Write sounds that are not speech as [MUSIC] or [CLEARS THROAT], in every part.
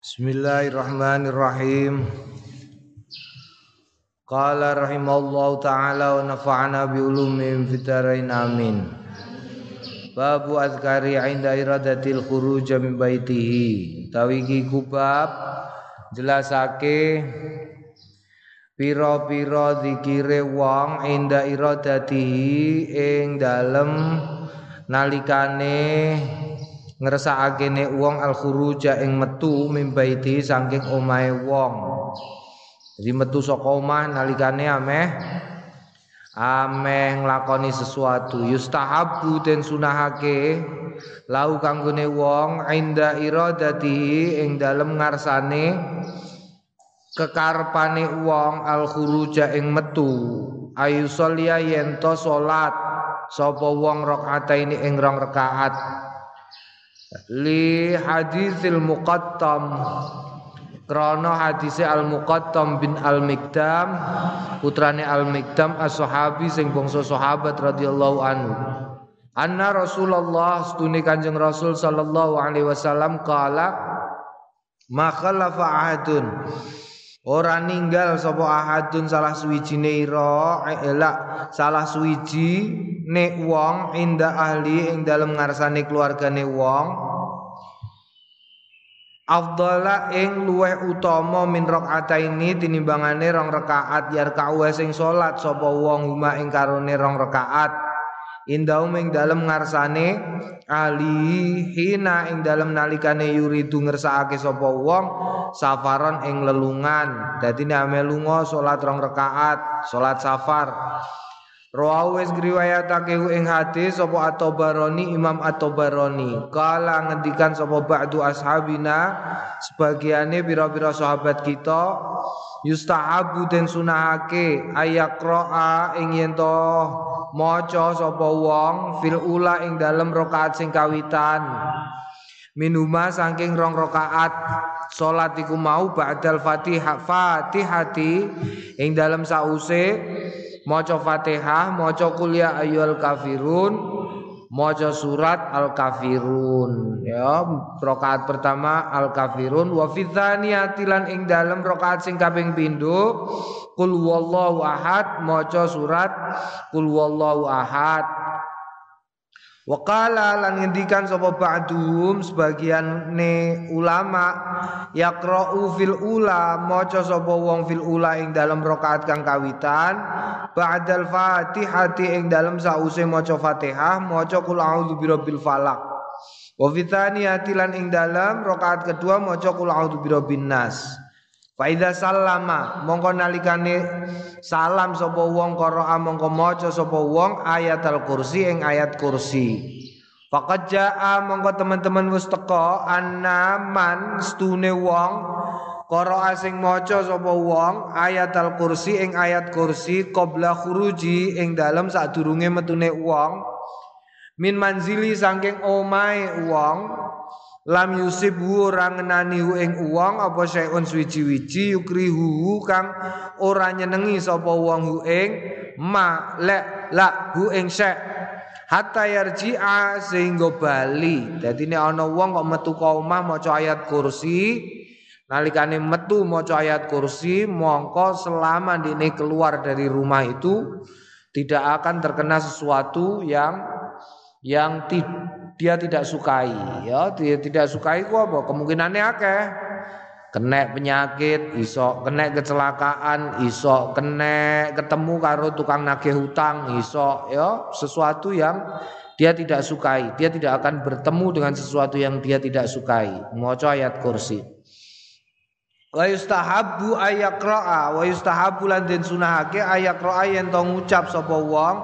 Bismillahirrahmanirrahim. Qala rahimallahu taala wa nafa'ana bi ulumin fitarain amin. Babu azkari inda iradatil khuruj min baitihi. Tawiki kubab jelasake pira-pira zikire wong inda iradatihi ing dalem nalikane ngersakake nek wong al khuruja ing metu mimbaiti saking omahe wong. Jadi metu saka omah nalikane ameh ameh nglakoni sesuatu. Yustahabu den sunahake lau kanggone wong inda iradati ing dalem ngarsane kekarpane wong al khuruja ing metu. Ayu sholia yen to salat sapa wong rakaat ini ing rong rakaat li hadisil muqattam. Krana hadise al muqattam bin al mikdam putrane al mikdam as sahabi sing bangsa sahabat radhiyallahu anhu. Anna rasulullah stune kanjeng rasul sallallahu alaihi wasallam kala ma khalafa ahadun. Ora ninggal sapa ahadun salah suwijine ira elak salah suwiji nek wong inda ahli ing dalem ngarsane keluargane wong afdala ing luweh utama min rakaataini tinimbangane rong rakaat yar kawe sing salat sapa wong huma ing karone rong rakaat. Indau ing dalem ngarsane ali hina ing dalem nalikane yuridu ngersakake sapa wong safaron ing lelungan. Dadi nek lunga salat rong rakaat salat safar Rawahu wis ngriwayatake ing hadis sapa At-Tabarani Imam At-Tabarani. Kala ngendikan sapa ba'du ashabina sebagiane pira-pira sahabat kita yustahabu den sunahake ayaqra'a ing yen to maca sapa wong fil ula ing dalem rakaat sing kawitan. Minuma saking rong rakaat salat iku mau ba'dal Fatihah Fatihati ing dalem sause maca Fatihah, maca kuliah ayyul kafirun, maca surat al kafirun. Ya, rakaat pertama al kafirun wa fi lan ing dalem rakaat sing kaping pindho kul wallahu ahad maca surat kul wallahu ahad. Wakala lan ngendikan sapa ba'dhum sebagian ne ulama yaqra'u fil ula maca sapa wong fil ula ing dalam rakaat kang kawitan ba'dal fatihati ing dalam sause maca Fatihah maca qul a'udzu birabbil falaq. Wa fi lan ing dalam rakaat kedua maca qul a'udzu birabbin nas Faida salama mongko nalikane salam sapa wong qira'a mongko maca sapa wong ayat al-kursi ing ayat kursi. Faqad jaa mongko teman-teman wis teka annaman stune wong qira'a sing maca sapa wong ayat al-kursi ing ayat kursi qabla khuruji ing dalem sadurunge metune wong min manzili saking omahe wong lam yusib ora ngenani ing wong apa sayun suwi-wiji yukrihu kang ora nyenengi sapa wong hu ing ma lek la hu ing syek. Hatta yarji'a sehingga bali. Dadi nek ana wong kok metu ka omah maca ayat kursi nalikane metu maca ayat kursi mongko selama dene keluar dari rumah itu tidak akan terkena sesuatu yang yang dia tidak sukai. Ya dia tidak sukai ku apa? Kemungkinannya akeh. Kena penyakit iso kena kecelakaan iso kena ketemu karo tukang nagih hutang iso ya sesuatu yang dia tidak sukai. Dia tidak akan bertemu dengan sesuatu yang dia tidak sukai. Maca ayat kursi. Wa yustahabbu ayaqra'a wa yustahabbu lan den sunahake ayaqra'a yen to ngucap sapa wong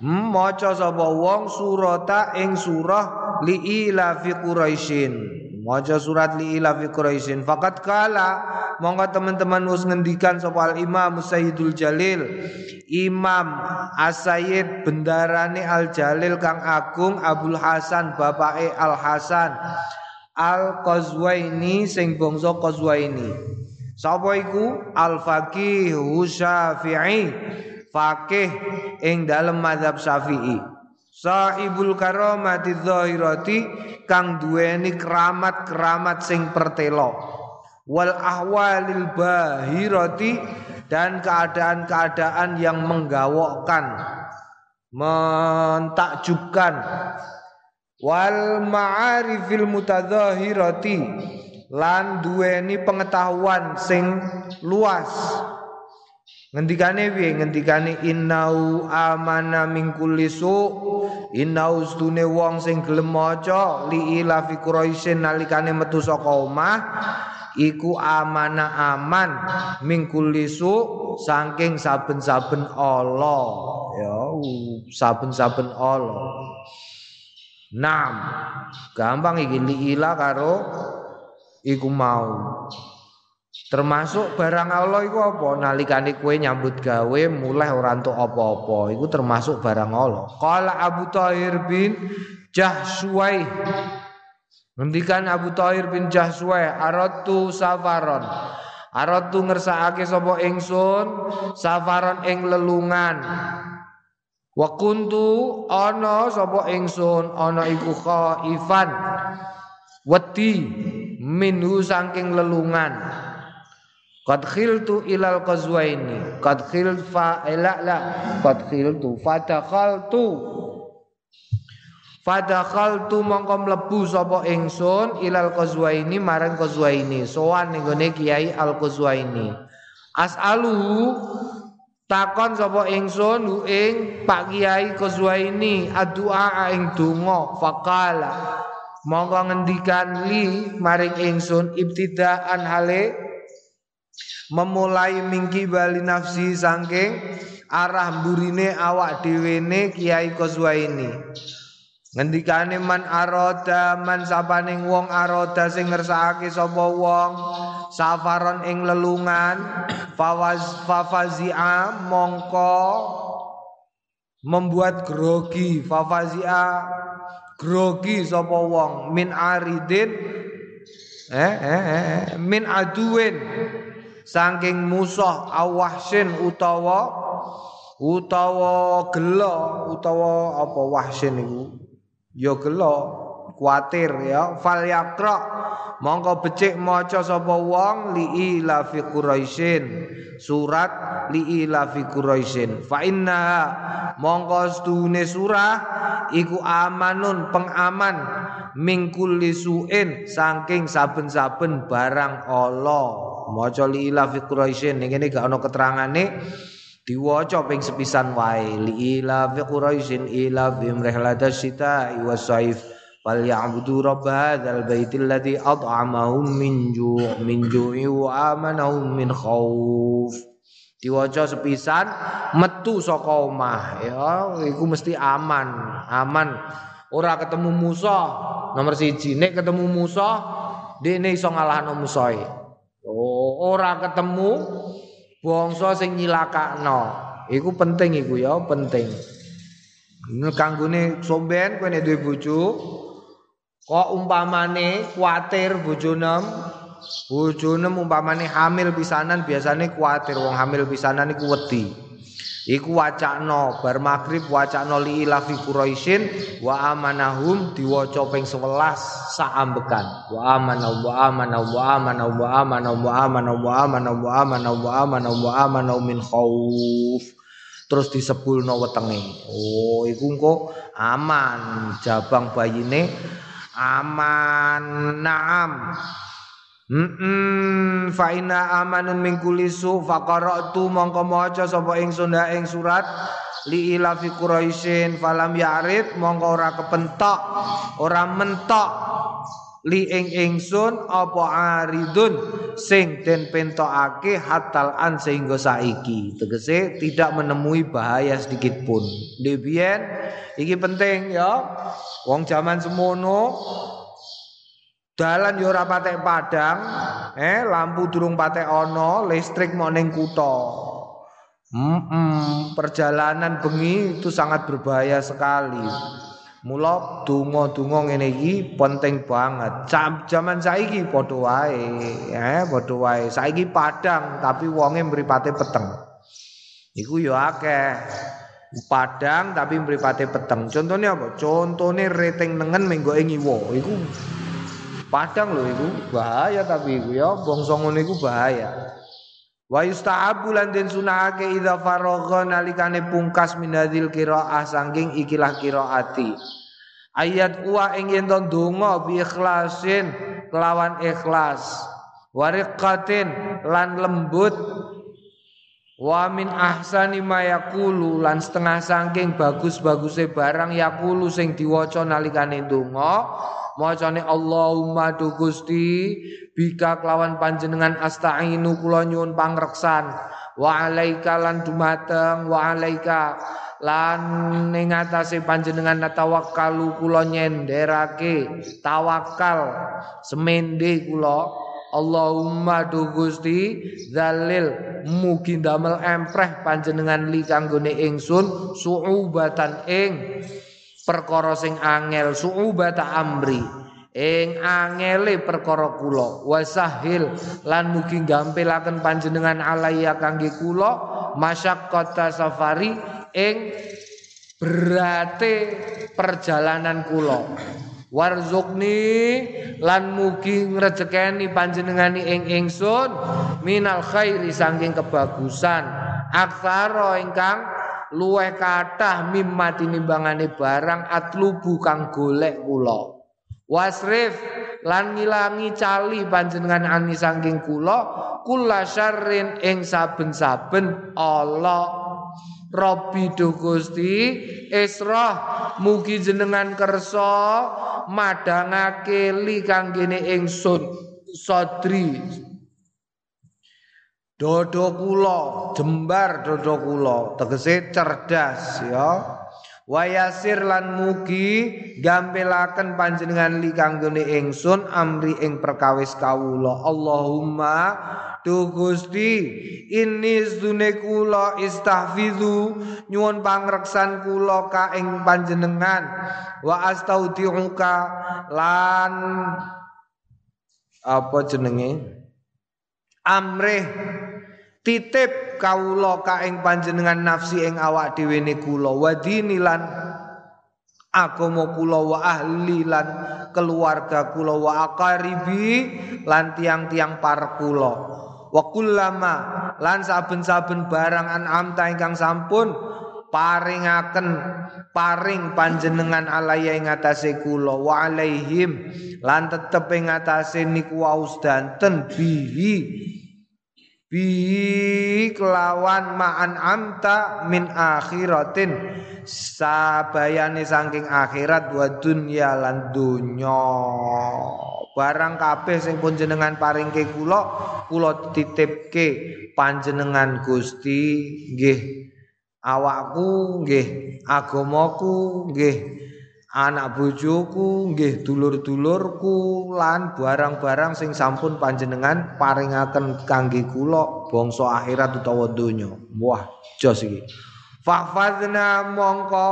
maca sapa wong surata ing surah liila fi quraisyin. Maca surat liila fi quraisyin. Fakat kala monggo teman-teman wis ngendikan sapa al imam sayyidul jalil. Imam asayyid bendarane al jalil kang agung abul hasan bapake al hasan al qazwaini sing bangsa qazwaini. Sapa iku? Al faqih syafi'i fakih ing dalam madhab syafi'i Sahibul karamati dzahirati kang duweni keramat-keramat sing pertelo. Wal ahwalil bahirati dan keadaan-keadaan yang menggawokkan, mentakjubkan. Wal ma'arifil mutadzahirati lan duweni pengetahuan sing luas Ngendikane piye? Ngendikane innau amana min kulli su. Innau stune wong sing gelem maca li ila fi quraisyin nalikane metu saka omah iku amana aman min kulli su saking saben-saben Allah. Ya, saben-saben Allah. Nam. Gampang iki li ila karo iku mau. Termasuk barang Allah iku apa? Nalikane kue nyambut gawe mulai ora entuk apa-apa, iku termasuk barang Allah. Qala Abu Tahir bin Jahsuwai. Ngendikan Abu Tahir bin Jahsuwai, aratu safaron. Aratu ngersakake sapa ingsun safaron ing lelungan. Wa kuntu ana sapa ingsun ana iku khaifan. Wedi minhu saking lelungan. Qad khiltu ilal qazwaini. Qad khil fa ila la. Qad khiltu fadakhaltu. Fadakhaltu mongko mlebu sapa ingsun ilal qazwaini marang qazwaini. Sowan ning gone Kiai Al Qazwaini. As'aluhu takon sapa ingsun hu ing Pak Kiai Qazwaini addu'a ing donga faqala mongko ngendikan li maring ingsun ibtidaan hale memulai mingki bali nafsi sangking arah burine awak dewene Kiai ini ngendikane man aroda man sapaning wong aroda sing ngersakake sapa wong safaron ing lelungan fawaz fafazia mongko membuat grogi fafazia grogi sapa wong min aridin eh, eh, eh, eh min aduin saking musuh awahsin utawa utawa gelo utawa apa wahsin iku? Ya gelo kuatir ya. Fal yakra mongko becik maca sapa wong li ila fi quraisyin. Surat li ila fi quraisyin. Fa inna mongko stune surah iku amanun pengaman mingkul lisuin saking saben-saben barang Allah maca li ila fi quraisyin ning kene gak ana keterangane diwaca ping sepisan wae. Li ila fi quraisyin ila fi wa saif fal ya'budu rabb hadzal baitil ladzi at'amahum min ju' min ju'i wa amanahum min khauf diwaca sepisan metu saka omah. Ya iku mesti aman aman. Ora ketemu musuh nomor siji nek ketemu musuh dene iso ngalahno musuhe Oh, ora ketemu bangsa sing nyilakakno. Iku penting iku ya, penting. Kanggone somben kowe nek duwe bojo, kok umpamane kuatir bojonem, bojonem umpamane hamil pisanan biasane kuatir wong hamil pisanan iku wedi. Iku wacakno bar maghrib wacakno li ilafi Quraisyin wa amanahum diwaca ping 11 saambekan. Wa amana wa amana wa amana wa amana wa amana wa amana wa amana wa amana wa amana min khauf. Terus disebulno wetenge. Oh, iku engko aman jabang bayine aman. Naam. Hmm, fa inna amanun min kulli su mongko maca sapa ingsun ing surat. Li ila fi quraisyin falam ya'rid mongko ora kepentok ora mentok. Li ing ingsun apa aridun sing den pentokake hatal an sehingga saiki. Tegese tidak menemui bahaya sedikit pun. Debien iki penting ya. Wong zaman semono Dalan yo ora patek padang, eh lampu durung patek ono, listrik mau ning kutha. Mm -mm, perjalanan bengi itu sangat berbahaya sekali. Mula donga-donga ngene iki penting banget. Jam zaman saiki padha wae, eh padha wae. Saiki padang tapi wonge mripate peteng. Iku yo akeh. padang tapi mripate peteng contohnya apa contohnya rating nengen menggo ngiwo iku padang lho iku bahaya tapi iku ya bangsa ngono iku bahaya Wa yusta'abu lan den sunahake idza faragha nalikane pungkas minadzil qiraah saking ikilah qiraati. Ayat wa ing yen donga bi ikhlasin kelawan ikhlas. Wariqatin lan lembut wa min ahsani ma yaqulu lan setengah saking bagus-baguse barang yaqulu sing diwaca nalikane donga macane Allahumma du Gusti bika kelawan panjenengan asta'inu kula nyuwun pangreksan. Wa alaika lan dumateng wa alaika lan ning atase panjenengan tawakkalu kula nyenderake tawakal semende kula. Allahumma du Gusti zalil mugi damel empreh panjenengan li kanggone ingsun suubatan ing perkara sing angel suubata amri ing angele perkara kula wasahil lan mugi gampilaken panjenengan alaya kangge kula masyaqqata safari ing berate perjalanan kula. Warzukni lan mugi ngrejekeni panjenengani ing ingsun minal khairi saking kebagusan. Aksara ingkang luweh kathah mimma tinimbangane barang atlubu kang golek kula. Wasrif lan ngilangi cali panjenengan ani saking kula kula syarrin ing saben-saben Allah. Robbi do Gusti Isra mugi jenengan kersa madangake li kanggene ingsun sodri Dodo kula jembar dodo kula. Tegese cerdas ya. Wayasir lan mugi gampelaken panjenengan li kanggone ingsun amri ing perkawis kawula. Allahumma Tu Gusti ini sedune kula istahfizu nyuwun pangreksan kula ka ing panjenengan. Wa astaudiuka lan apa jenenge amrih titip kawula ka ing panjenengan nafsi ing awak dhewe ne kula. Wadini lan agama kula wa ahli lan keluarga kula wa aqaribi lan tiang-tiang par kula. Wa kullama lan saben-saben barang an'amta ingkang sampun paringaken paring panjenengan alaya ing atase kula. Wa alaihim lan tetep ing atase niku waus danten bihi. Bi kelawan ma'an amta min akhiratin. Sabayane saking akhirat wa dunya lan dunya. Barang kabeh sing pun jenengan paringke kula kula titipke panjenengan Gusti. Nggih awakku nggih agamaku nggih anak bojoku nggih dulur-dulurku lan barang-barang sing sampun panjenengan paringaken kangge kula bangsa akhirat utawa donya. Wah jos iki Fahfadna mongko.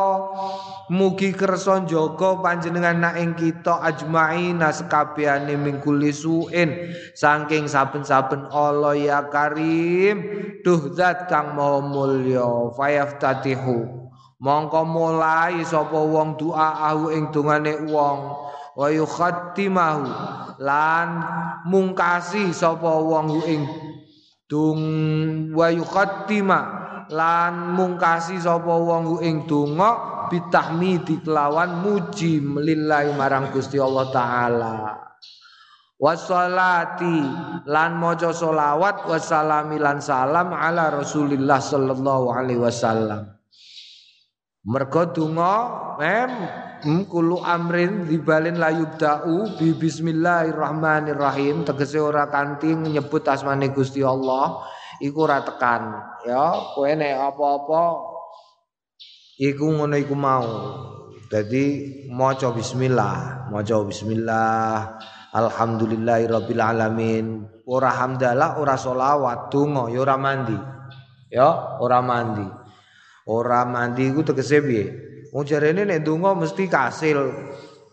Mugi kersa njaga panjenengan nak ing kita ajmaina sekabehane mingkuli suin saking saben-saben Allah ya Karim duh zat kang maha mulya fayaftatihu mongko mulai sapa wong doa ing dongane wong wa lan mungkasi sapa wong ing dung wa lan mungkasi sapa wong ing donga bitahmidi kelawan muji lillahi marang Gusti Allah taala. Wassalati lan maca selawat wassalami lan salam ala Rasulillah sallallahu alaihi wasallam. Mergo donga mem kulo amrin dibalin layubda'u bi bismillahirrahmanirrahim. Tegese ora kanthi nyebut asmane Gusti Allah iku ora tekan. Ya kowe nek apa-apa iku ngono iku mau. Dadi maca bismillah maca bismillah. Alhamdulillahirabbil alamin. Ora hamdalah ora selawat donga ya ora mandi. Ya ora mandi. Ora mandi iku tegese piye? Wong jarene nek donga mesti kasil.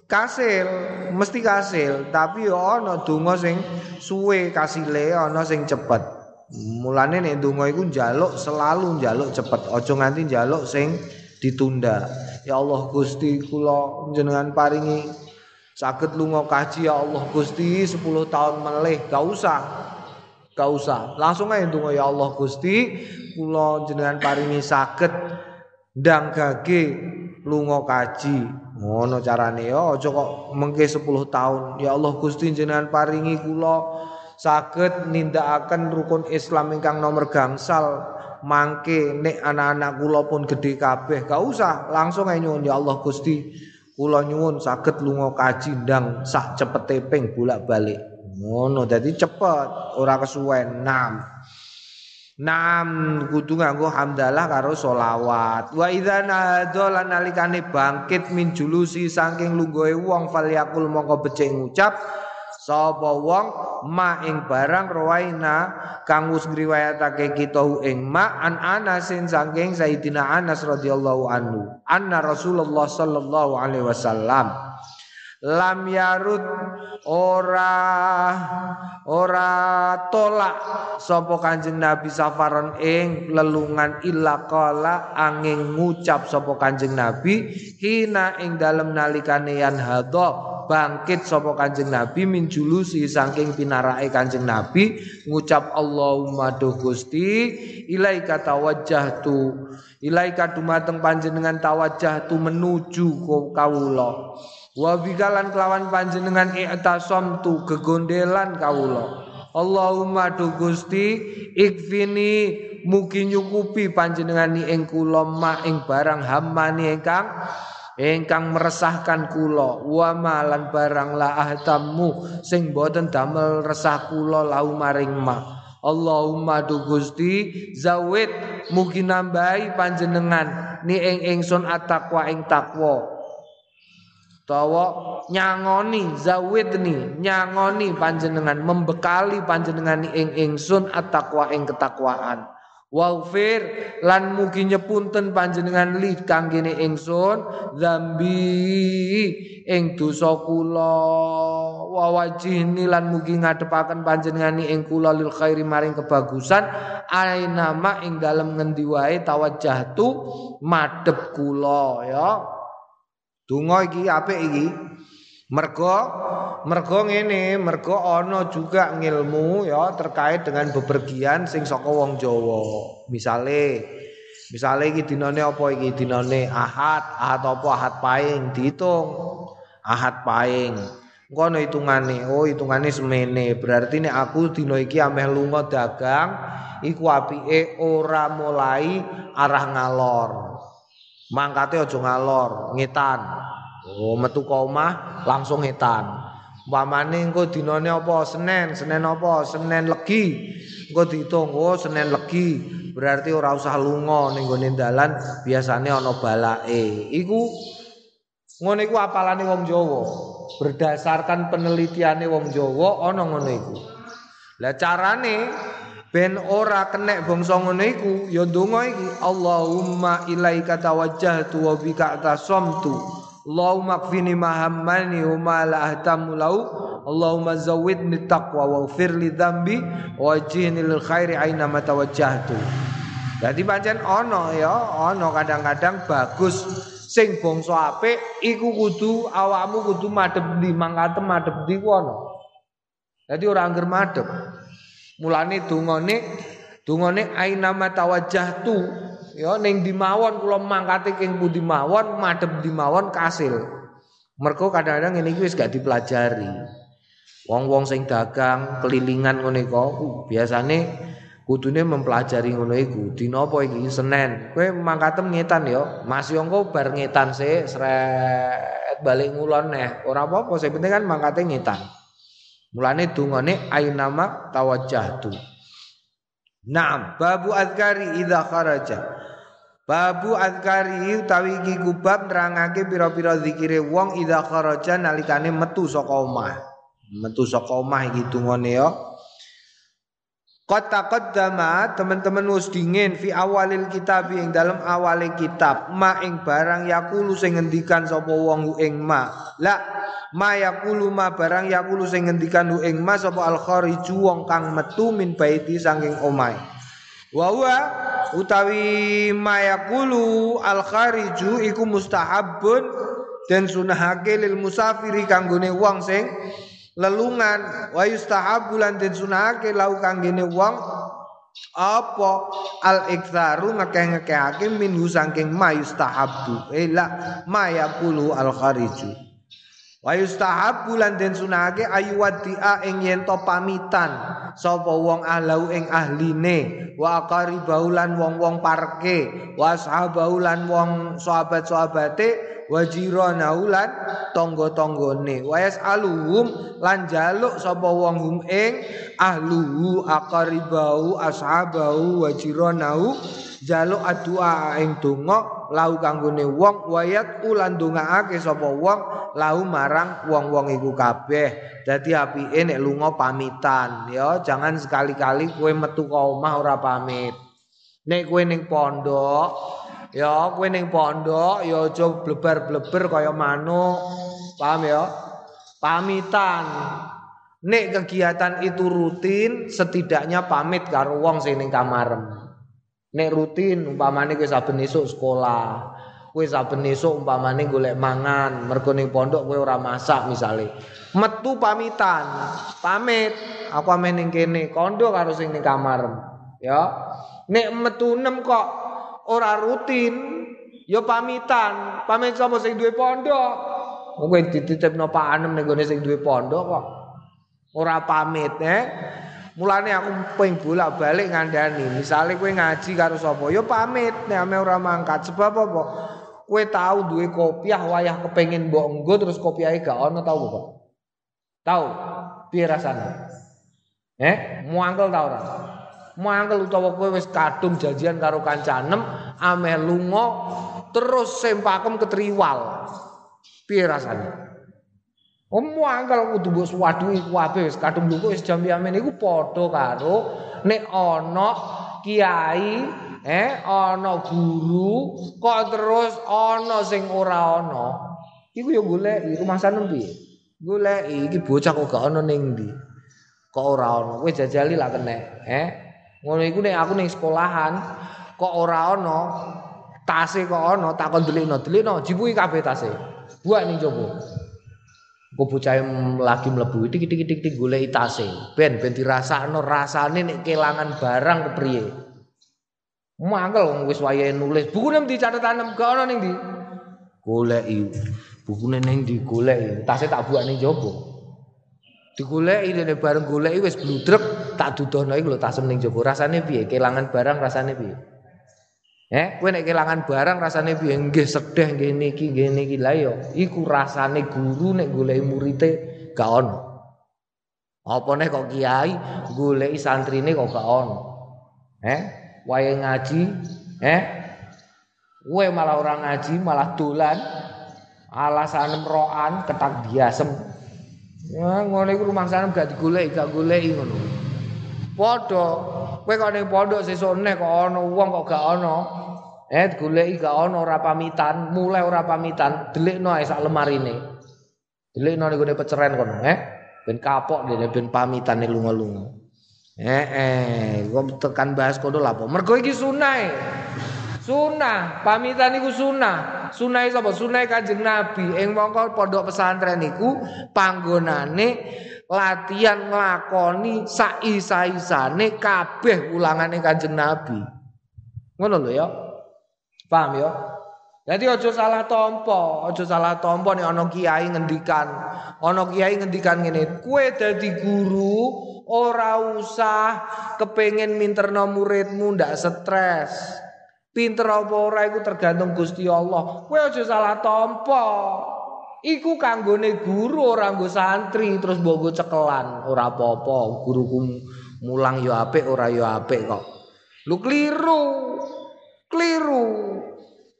Kasil, mesti kasil, tapi ana donga sing suwe kasile, ana sing cepet. Mulane nek donga iku njaluk selalu njaluk cepet, aja nganti njaluk sing ditunda. Ya Allah Gusti kula jenengan paringi saged lunga kaji ya Allah Gusti 10 tahun melih, gak usah. Gak usah. Langsung aja donga ya Allah Gusti kula jenengan paringi saged ndang gage lunga kaji. Ngono carane ya aja kok mengke 10 tahun. Ya Allah Gusti jenengan paringi kula saged nindakaken rukun Islam ingkang nomor gangsal. Mangke nek anak-anak kula pun gede kabeh gak usah. Langsung ae nyuwun ya Allah Gusti kula nyuwun saged lunga kaji ndang sak cepete ping bolak-balik. Ngono dadi cepet ora kesuwen. Nam. Nam kudu nganggo hamdalah karo solawat. Wa idza nahadha nalikane bangkit min julusi saking lungguhe wong falyakul mongko becik ngucap sapa wong ma ing barang rawaina kang wis ngriwayatake kita ing ma an Anasin saking Sayyidina Anas radhiyallahu anhu. Anna Rasulullah sallallahu alaihi wasallam lam yarut ora ora tolak sapa kanjeng Nabi safaron ing lelungan illa qala angin ngucap sapa kanjeng Nabi hina ing dalem nalikane yan hadha bangkit sapa Kanjeng Nabi min julusi saking pinarake Kanjeng Nabi ngucap Allahumma do Gusti ilaika tawajjahtu ilaika dumateng panjenengan tawajjahtu menuju kawula wa bikalan kelawan panjenengan i'tasamtu gegondelan kawula. Allahumma do Gusti ikfini mugi nyukupi panjenengani ing kula ma ing barang hamani ingkang ingkang meresahkan kula. Wa malan barang la ahtammu sing boten damel resah kula lau maring ma Allahumma du Gusti zawid mugi nambahi panjenengan ni ing ingsun atakwa ing takwa tawa nyangoni zawid ni nyangoni panjenengan membekali panjenengan ing ingsun atakwa ing ketakwaan. Waghfir lan mugi nyepunten panjenengan li kanggene ingsun zambi ing dosa kula. Wa wajhini lan mugi ngadepaken panjenengan ing kula lil khairi maring kebagusan aina ma ing dalem ngendi wae tawajjahtu madhep kula ya donga iki apik iki Mergo mergo ngene, mergo ana juga ngilmu ya terkait dengan bepergian sing saka wong Jawa. Misale misale iki dinane apa iki dinane Ahad, Ahad apa Ahad Paing diitung. Ahad Paing. Engko ana hitungane, oh hitungane semene. Berarti nek aku dina iki ameh lunga dagang iku apike ora mulai arah ngalor. Mangkate aja ngalor, ngetan. Oh, metu omah langsung etan. Umpamane engko dinane apa? Senin, Senin apa? Senin legi. Engko diitung, oh Senin legi. Berarti ora usah lunga ning gone dalan, biasane ana balake. Iku ngono iku apalane wong Jawa. Berdasarkan penelitiane wong Jawa ana ngono iku. Lah carane ben ora kenek bangsa ngono iku ya ndonga iki Allahumma ilaika tawajjahtu wa bika tasamtu Allahumma kfini mahammani wa ma la ahtamu lau Allahumma zawidni taqwa wa ufir li dhambi wa lil khairi aina matawajjahtu Jadi pancen ono ya ono kadang-kadang bagus. Sing bangsa apik iku kudu awakmu kudu madhep di mangkate madhep di ono Jadi ora angger madhep mulane dungane dungane aina matawajjahtu. Ya ning dimawon kula mangkate king pundi mawon madhep dimawon kasil. Mergo kadang-kadang ini wis gak dipelajari. Wong-wong sing dagang kelilingan ngono iku biasane kudune mempelajari ngono iku dina apa iki? Senin kowe mangkatem ngetan ya. Mas Yongko bar ngetan sik sret balik ngulon neh. Ora apa-apa sing penting kan mangkate ngetan mulane dungane ainama tawajjahtu Naam, babu azkari idza kharaja. Babu azkari utawi iki kubab nerangake pira-pira zikire wong idza kharaja nalikane metu saka omah. Metu saka omah iki dungane ya. Kota qaddama teman-teman wis dingin fi awalil kitab ing dalam awale kitab. Ma ing barang yakulu sing ngendikan sapa wong ing ma. La ma yakulu ma barang yakulu sing ngendikan ing ma sapa al khariju wong kang metu min baiti saking omahe. Wa utawi ma yakulu al khariju iku mustahabun dan sunahake lil musafiri kanggone wong sing lelungan. Wa yustahabu lan den sunahake lau wong. Apa? Al iktsaru ngekeh-ngekehake minhu saking ma yustahabu. Ila ma yaqulu al khariju. Wa yustahabu lan den sunahake ayu wadia ing yen to pamitan. Sapa wong ahlau ing ahline. Wa qaribau lan wong-wong parke. Wa sahabau lan wong sahabat-sahabate wajirana ulan tangga-tanggane. Wa yasaluhum lan jaluk sapa wong hum ing ahluhu aqaribau ashabahu wajiranahu. Jaluk adua ing donga lau kanggone wong wayat ulan dongaake sapa wong lau marang wong-wong iku kabeh. Dadi apike nek lunga pamitan ya jangan sekali-kali kowe metu ka omah ora pamit. Nek kowe ning pondok Ya kowe ning pondok ya aja blebar-bleber kaya manuk. Paham ya? Pamitan. Nek kegiatan itu rutin, setidaknya pamit karo wong sing ning kamarem. Nek rutin umpamane kowe saben esuk sekolah, kowe saben esuk umpamane golek mangan, mergo ning pondok kowe ora masak misale. Metu pamitan, pamit. Aku ame ning kene, kondo karo sing ning kamarem. Ya. Nek metu nem kok ora rutin. Ya pamitan. Pamit sapa sing duwe pondok? Kowe dititipno Pak Anem ning gone sing duwe pondok kok ora pamit eh. Mulane aku pengen bolak-balik ngandani. Misale kowe ngaji karo sapa? Ya pamit. Nek ame ora mangkat. Sebab apa? Kowe tahu duwe kopiah wayah kepengin mbok enggo terus kopiahe gak ono tau kok tahu piye rasane? Eh? Muangkel tau ora mangkel utawa kowe wis kadung janjian karo kancanem ameh lunga terus sempakem ketriwal. Piye rasane? Oh mangkel kudu mbok suwaduhi kuwabe wis kadung lunga wis jam yamen iku padha karo nek ana kiai eh ana guru kok terus ana sing ora ana? Iku ya golek rumah sanem piye? Golek iki bocah kok gak ana ning ndi? Kok ora ana? Kowe jajali lah kene eh Ngono iku nek aku ning sekolahan kok ora ana tase kok ana takon delikno delikno jipuki kabeh tase. Buat ning jowo. Kok bocah lagi mlebu iki tik tik golek tase. Ben ben dirasakno rasane nek kelangan barang kepriye. Mangkel wis wayahe nulis. Bukune ndi catatan gak ana ning ndi? Goleki. Bukune ning ndi goleki. Tase tak buat ning jowo. digoleki dene bareng goleki wis bludrek tak dudono iki lho tasem ning jaba rasane piye kelangan barang rasane piye Eh, kowe nek kelangan barang rasane piye? Nggih sedih nggih niki nggih niki lha ya iku rasane guru nek goleki murite gak ono. Apa nek kok kiai goleki santrine kok gak ono. Eh, wae ngaji, eh kowe malah orang ngaji malah dolan alasan roan ketak biasem Ya ngono iku rumah sana gak digoleki, gak goleki ngono. Padha kowe kok ning pondok sesuk nek kok ana wong kok gak ana. Eh digoleki gak ana ora pamitan, mulai ora pamitan, delikno ae sak lemarine. Delikno gone peceren kono, eh. Ben kapok dene ben pamitane lunga-lunga. Eh eh, kok tekan bahas kono lha apa? Mergo iki sunah. Sunah, pamitan iku sunah. Sunah sapa? Sunah Kanjeng Nabi. Ing mongko pondok pesantren iku panggonane latihan nglakoni saisa-isane kabeh ulangane Kanjeng Nabi. Ngono lho ya. Paham ya? Jadi ojo salah tompo, ojo salah tompo nih ono kiai ngendikan, ono kiai ngendikan ngene, kue dadi guru ora usah kepengen minterno muridmu ndak stres. Pinter apa ora iku tergantung Gusti Allah. Kowe aja salah tampa. Iku kanggone guru ora nggo santri terus mbok cekelan, ora apa-apa. Guruku mulang yo apik ora yo apik kok. Lu keliru. Keliru.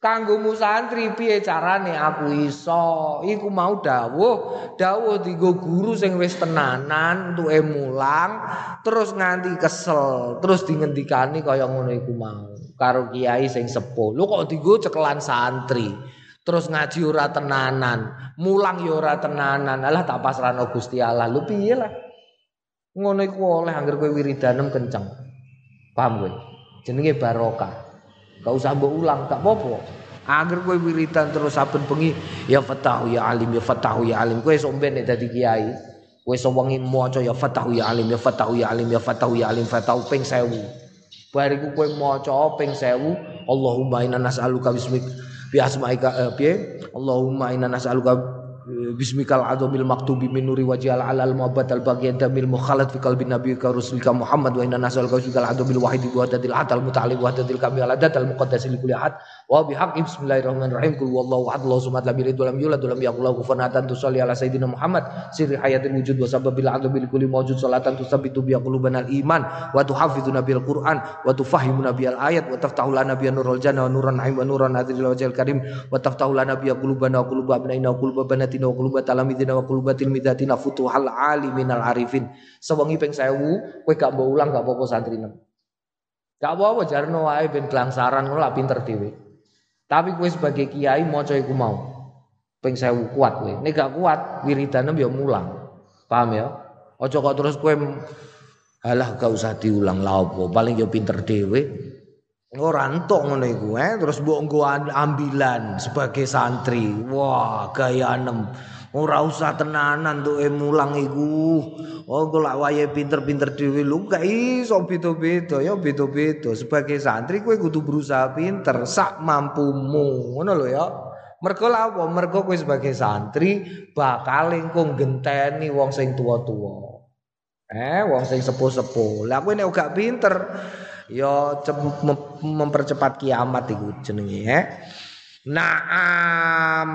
Kanggomu santri piye carane aku iso? Iku mau dawuh, dawuh digo guru sing wis tenanan entuke mulang, terus nganti kesel, terus dingendikani kaya ngono iku mau. Karo kiai sing sepuh. Lu kok digo cekelan santri? Terus ngaji ora tenanan, mulang ya ora tenanan. Alah tak pasrahno Gusti Allah. Lu piye lah? Ngono iku oleh angger kowe wiridanem kenceng. Paham kowe? Jenenge barokah. Gak usah mbok ulang, gak apa-apa. Agar kowe wiridan terus saben bengi ya fatahu ya alim ya fatahu ya alim. Kowe sok ben dadi kiai. Kowe sok wengi maca ya fatahu ya alim ya fatahu ya alim ya fatahu ya alim fatahu ping 1000. Bariku kowe maca ping 1000 Allahumma inna nas'aluka bismik bi asmaika eh, piye Allahumma inna nas'aluka bismikal azamil maktubi min nuri alal muhabbat al bagian damil mukhalat fi qalbi nabiyyika rasulika Muhammad wa inna nas'aluka bismikal azamil wahidi wa hadil atal muta'ali wa hadil kamil adat al muqaddas li kulli ahad wa bihaqqi bismillahirrahmanirrahim. Kul wallahu ahad Allahu samad lam yalid wa lam yulad wa lam yakul lahu kufuwan ahad. Tusalli ala sayyidina Muhammad. Sirri hayatil wujud wa sababil azamil kulli mawjud. Salatan tusabbitu bi qulubana al iman. Wa tuhafizuna bil qur'an. Wa tufahimuna bil ayat. Wa taftahu lana bi nurul janna wa nuran naim wa nuran hadil wajhil karim. Wa taftahu lana bi qulubana wa quluba abnaina wa quluba banatina wa quluba talamidina wa quluba tilmidatina futuhal aliminal arifin. Sewengi ping 1000 kowe gak mbok ulang gak apa-apa santri Gak apa-apa jarno wae ben kelangsaran ngono pinter dhewe. Tapi kue sebagai kiai mau iku mau. Ping sewu kuat kue. Nek gak kuat wiridane ya mulang. Paham ya? Ojo kok terus kue alah gak usah diulang lah apa. Paling ya pinter dhewe. Ora entuk ngono iku eh terus mbok nggo ambilan sebagai santri. Wah, gaya enem. Ora usah tenanan tuh mulang iku. Oh golak wayahe pinter-pinter dhewe lu gak iso beda-beda ya beda-beda. Sebagai santri kowe kudu berusaha pinter sak mampumu. Ngono lho ya. Mergo apa? Mergo kowe sebagai santri bakal engko genteni wong sing tua-tua. Eh, wong sing sepuh-sepuh. Lah kowe nek gak pinter ya mempercepat kiamat iku jenenge eh. Naam.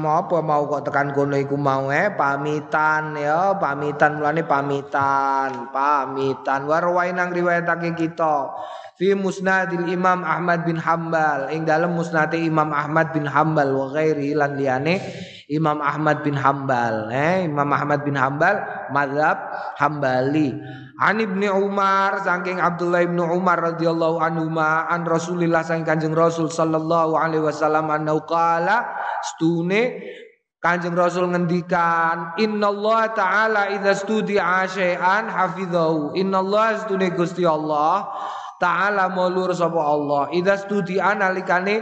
Apa mau kok tekan kono iku mau eh? Pamitan ya. Pamitan mulane pamitan. Pamitan. Warwain nang riwayatake kita. Fi musnadil Imam Ahmad bin Hambal. Ing dalam musnate Imam Ahmad bin Hambal wa ghairi lan liyane Imam Ahmad bin Hambal eh? Imam Ahmad bin Hambal mazhab Hambali An Ibnu Umar saking Abdullah Ibnu Umar radhiyallahu anhu an Rasulillah saking Kanjeng Rasul sallallahu alaihi wasallam anau qala stune Kanjeng Rasul ngendikan Allah taala idza studi syai'an hafizahu Allah stune Gusti Allah taala mulur sapa Allah. Idza studi analikane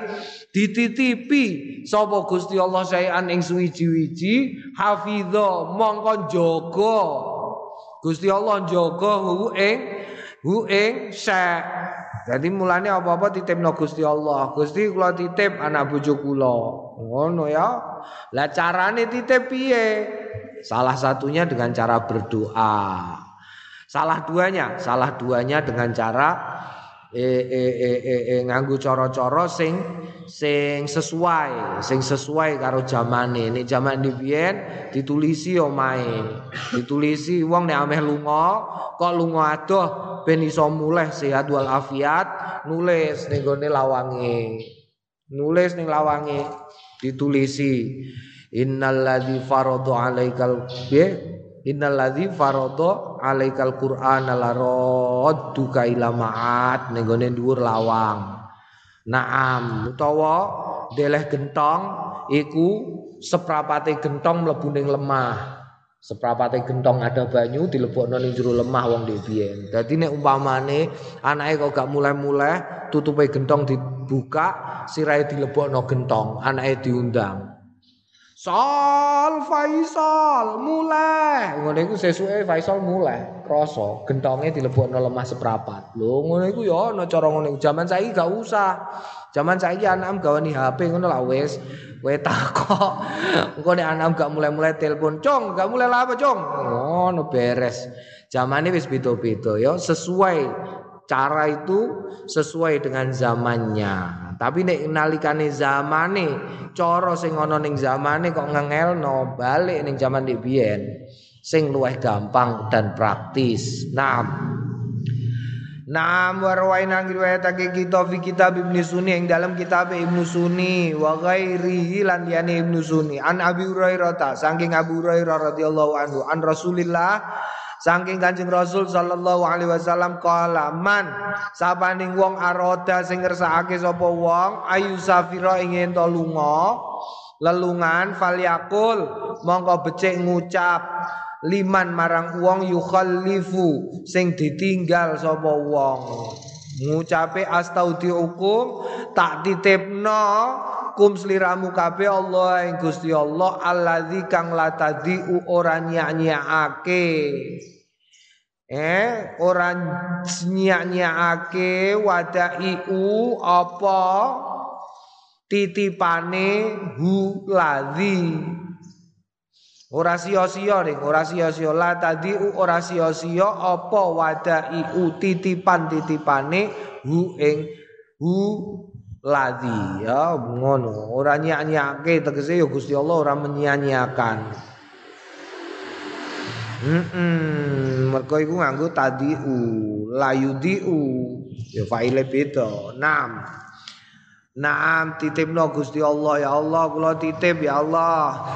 dititipi sapa Gusti Allah syai'an ing suwiji-wiji hafidha mongko jaga Gusti Allah njaga hu ing hu ing syek. Jadi mulane apa-apa titipno Gusti Allah. Gusti kula titip anak bojo kula. Ngono ya. Lah carane titip piye? Salah satunya dengan cara berdoa. Salah duanya, salah duanya dengan cara e e e e, e nganggo cara-cara sing sing sesuai, sing sesuai karo zamane. Nek zaman biyen ditulisi omahe. Ditulisi wong nek ameh lunga, kok lunga adoh ben iso mulih sehat wal afiat, nulis ning gone lawange. Nulis ning lawange ditulisi innalladzi farada alaikal bi Innalladzi farada alaikal qur'ana la radduka ila ma'at ning gone dhuwur lawang. Naam utawa deleh gentong iku seprapate gentong mlebu ning lemah. Seprapate gentong ada banyu dilebokno ning jero lemah wong dhek biyen. Dadi nek umpamane anake kok gak mulai-mulai tutupe gentong dibuka, sirahe dilebokno gentong, anake diundang. Sol Faisal mulai. Ngono iku sesuke Faisal mulai. Krasa gentonge dilebokno lemah seprapat. Lho ngono iku ya ana cara ngono jaman saiki gak usah. Jaman saiki anak gawani HP ngono lah wis. Kowe takok. Engko nek anak gak mulai-mulai telepon cong gak mulai lah apa cong ngono beres. Zamane wis beda-beda ya. Sesuai cara itu sesuai dengan zamannya tapi nek nalikane zamane cara sing ana ning zamane kok ngengelno balik ning zaman dik biyen sing luwih gampang dan praktis. Naam warwai nang riwayatake kita fi kitab Ibnu Sunni ing dalam kitab Ibnu Sunni wa ghairihi lan liyane Ibnu Sunni an Abi Hurairah saking Abu Hurairah radhiyallahu anhu an Rasulillah Saking Kanjeng Rasul sallallahu alaihi wasallam kala man? Sapaning wong aroda sing ngersakake sapa wong ayu safira ingin to lunga? Lelungan falyakul mongko becik ngucap liman marang wong yukhallifu sing ditinggal sapa wong. Ngucape astaudiukum tak titipno kum sliramu kabeh Allah ing Gusti Allah allazi kang latadi ora nyanyiake eh ora nyanyiake wadaiu apa? Titipane hu ladzi. Ora sia-sia ning ora sia-sia. La tadi ora sia-sia apa wadaiu titipan-titipane hu ing hu ladi ya ngono ora nyak-nyake tegese ya Gusti Allah ora menyanyiakan Hmm, mergo iku nganggo tadiu, layudiu. Ya faile beda. Naam. Naam titipno Gusti Allah ya Allah kula titip ya Allah.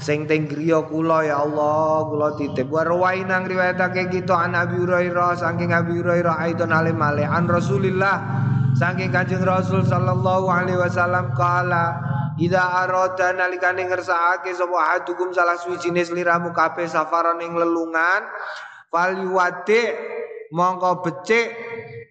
Sing teng griya kula ya Allah kula titip. Wa rawaina riwayatake kita an Abi Hurairah saking Abi Hurairah aidon alim an Rasulillah Saking Kanjeng Rasul sallallahu alaihi wasallam kala Ida arada nalikane ngersakake sapa hadukum salah suwi jenis liramu kabeh safaran ing lelungan fal yuwadi mongko becik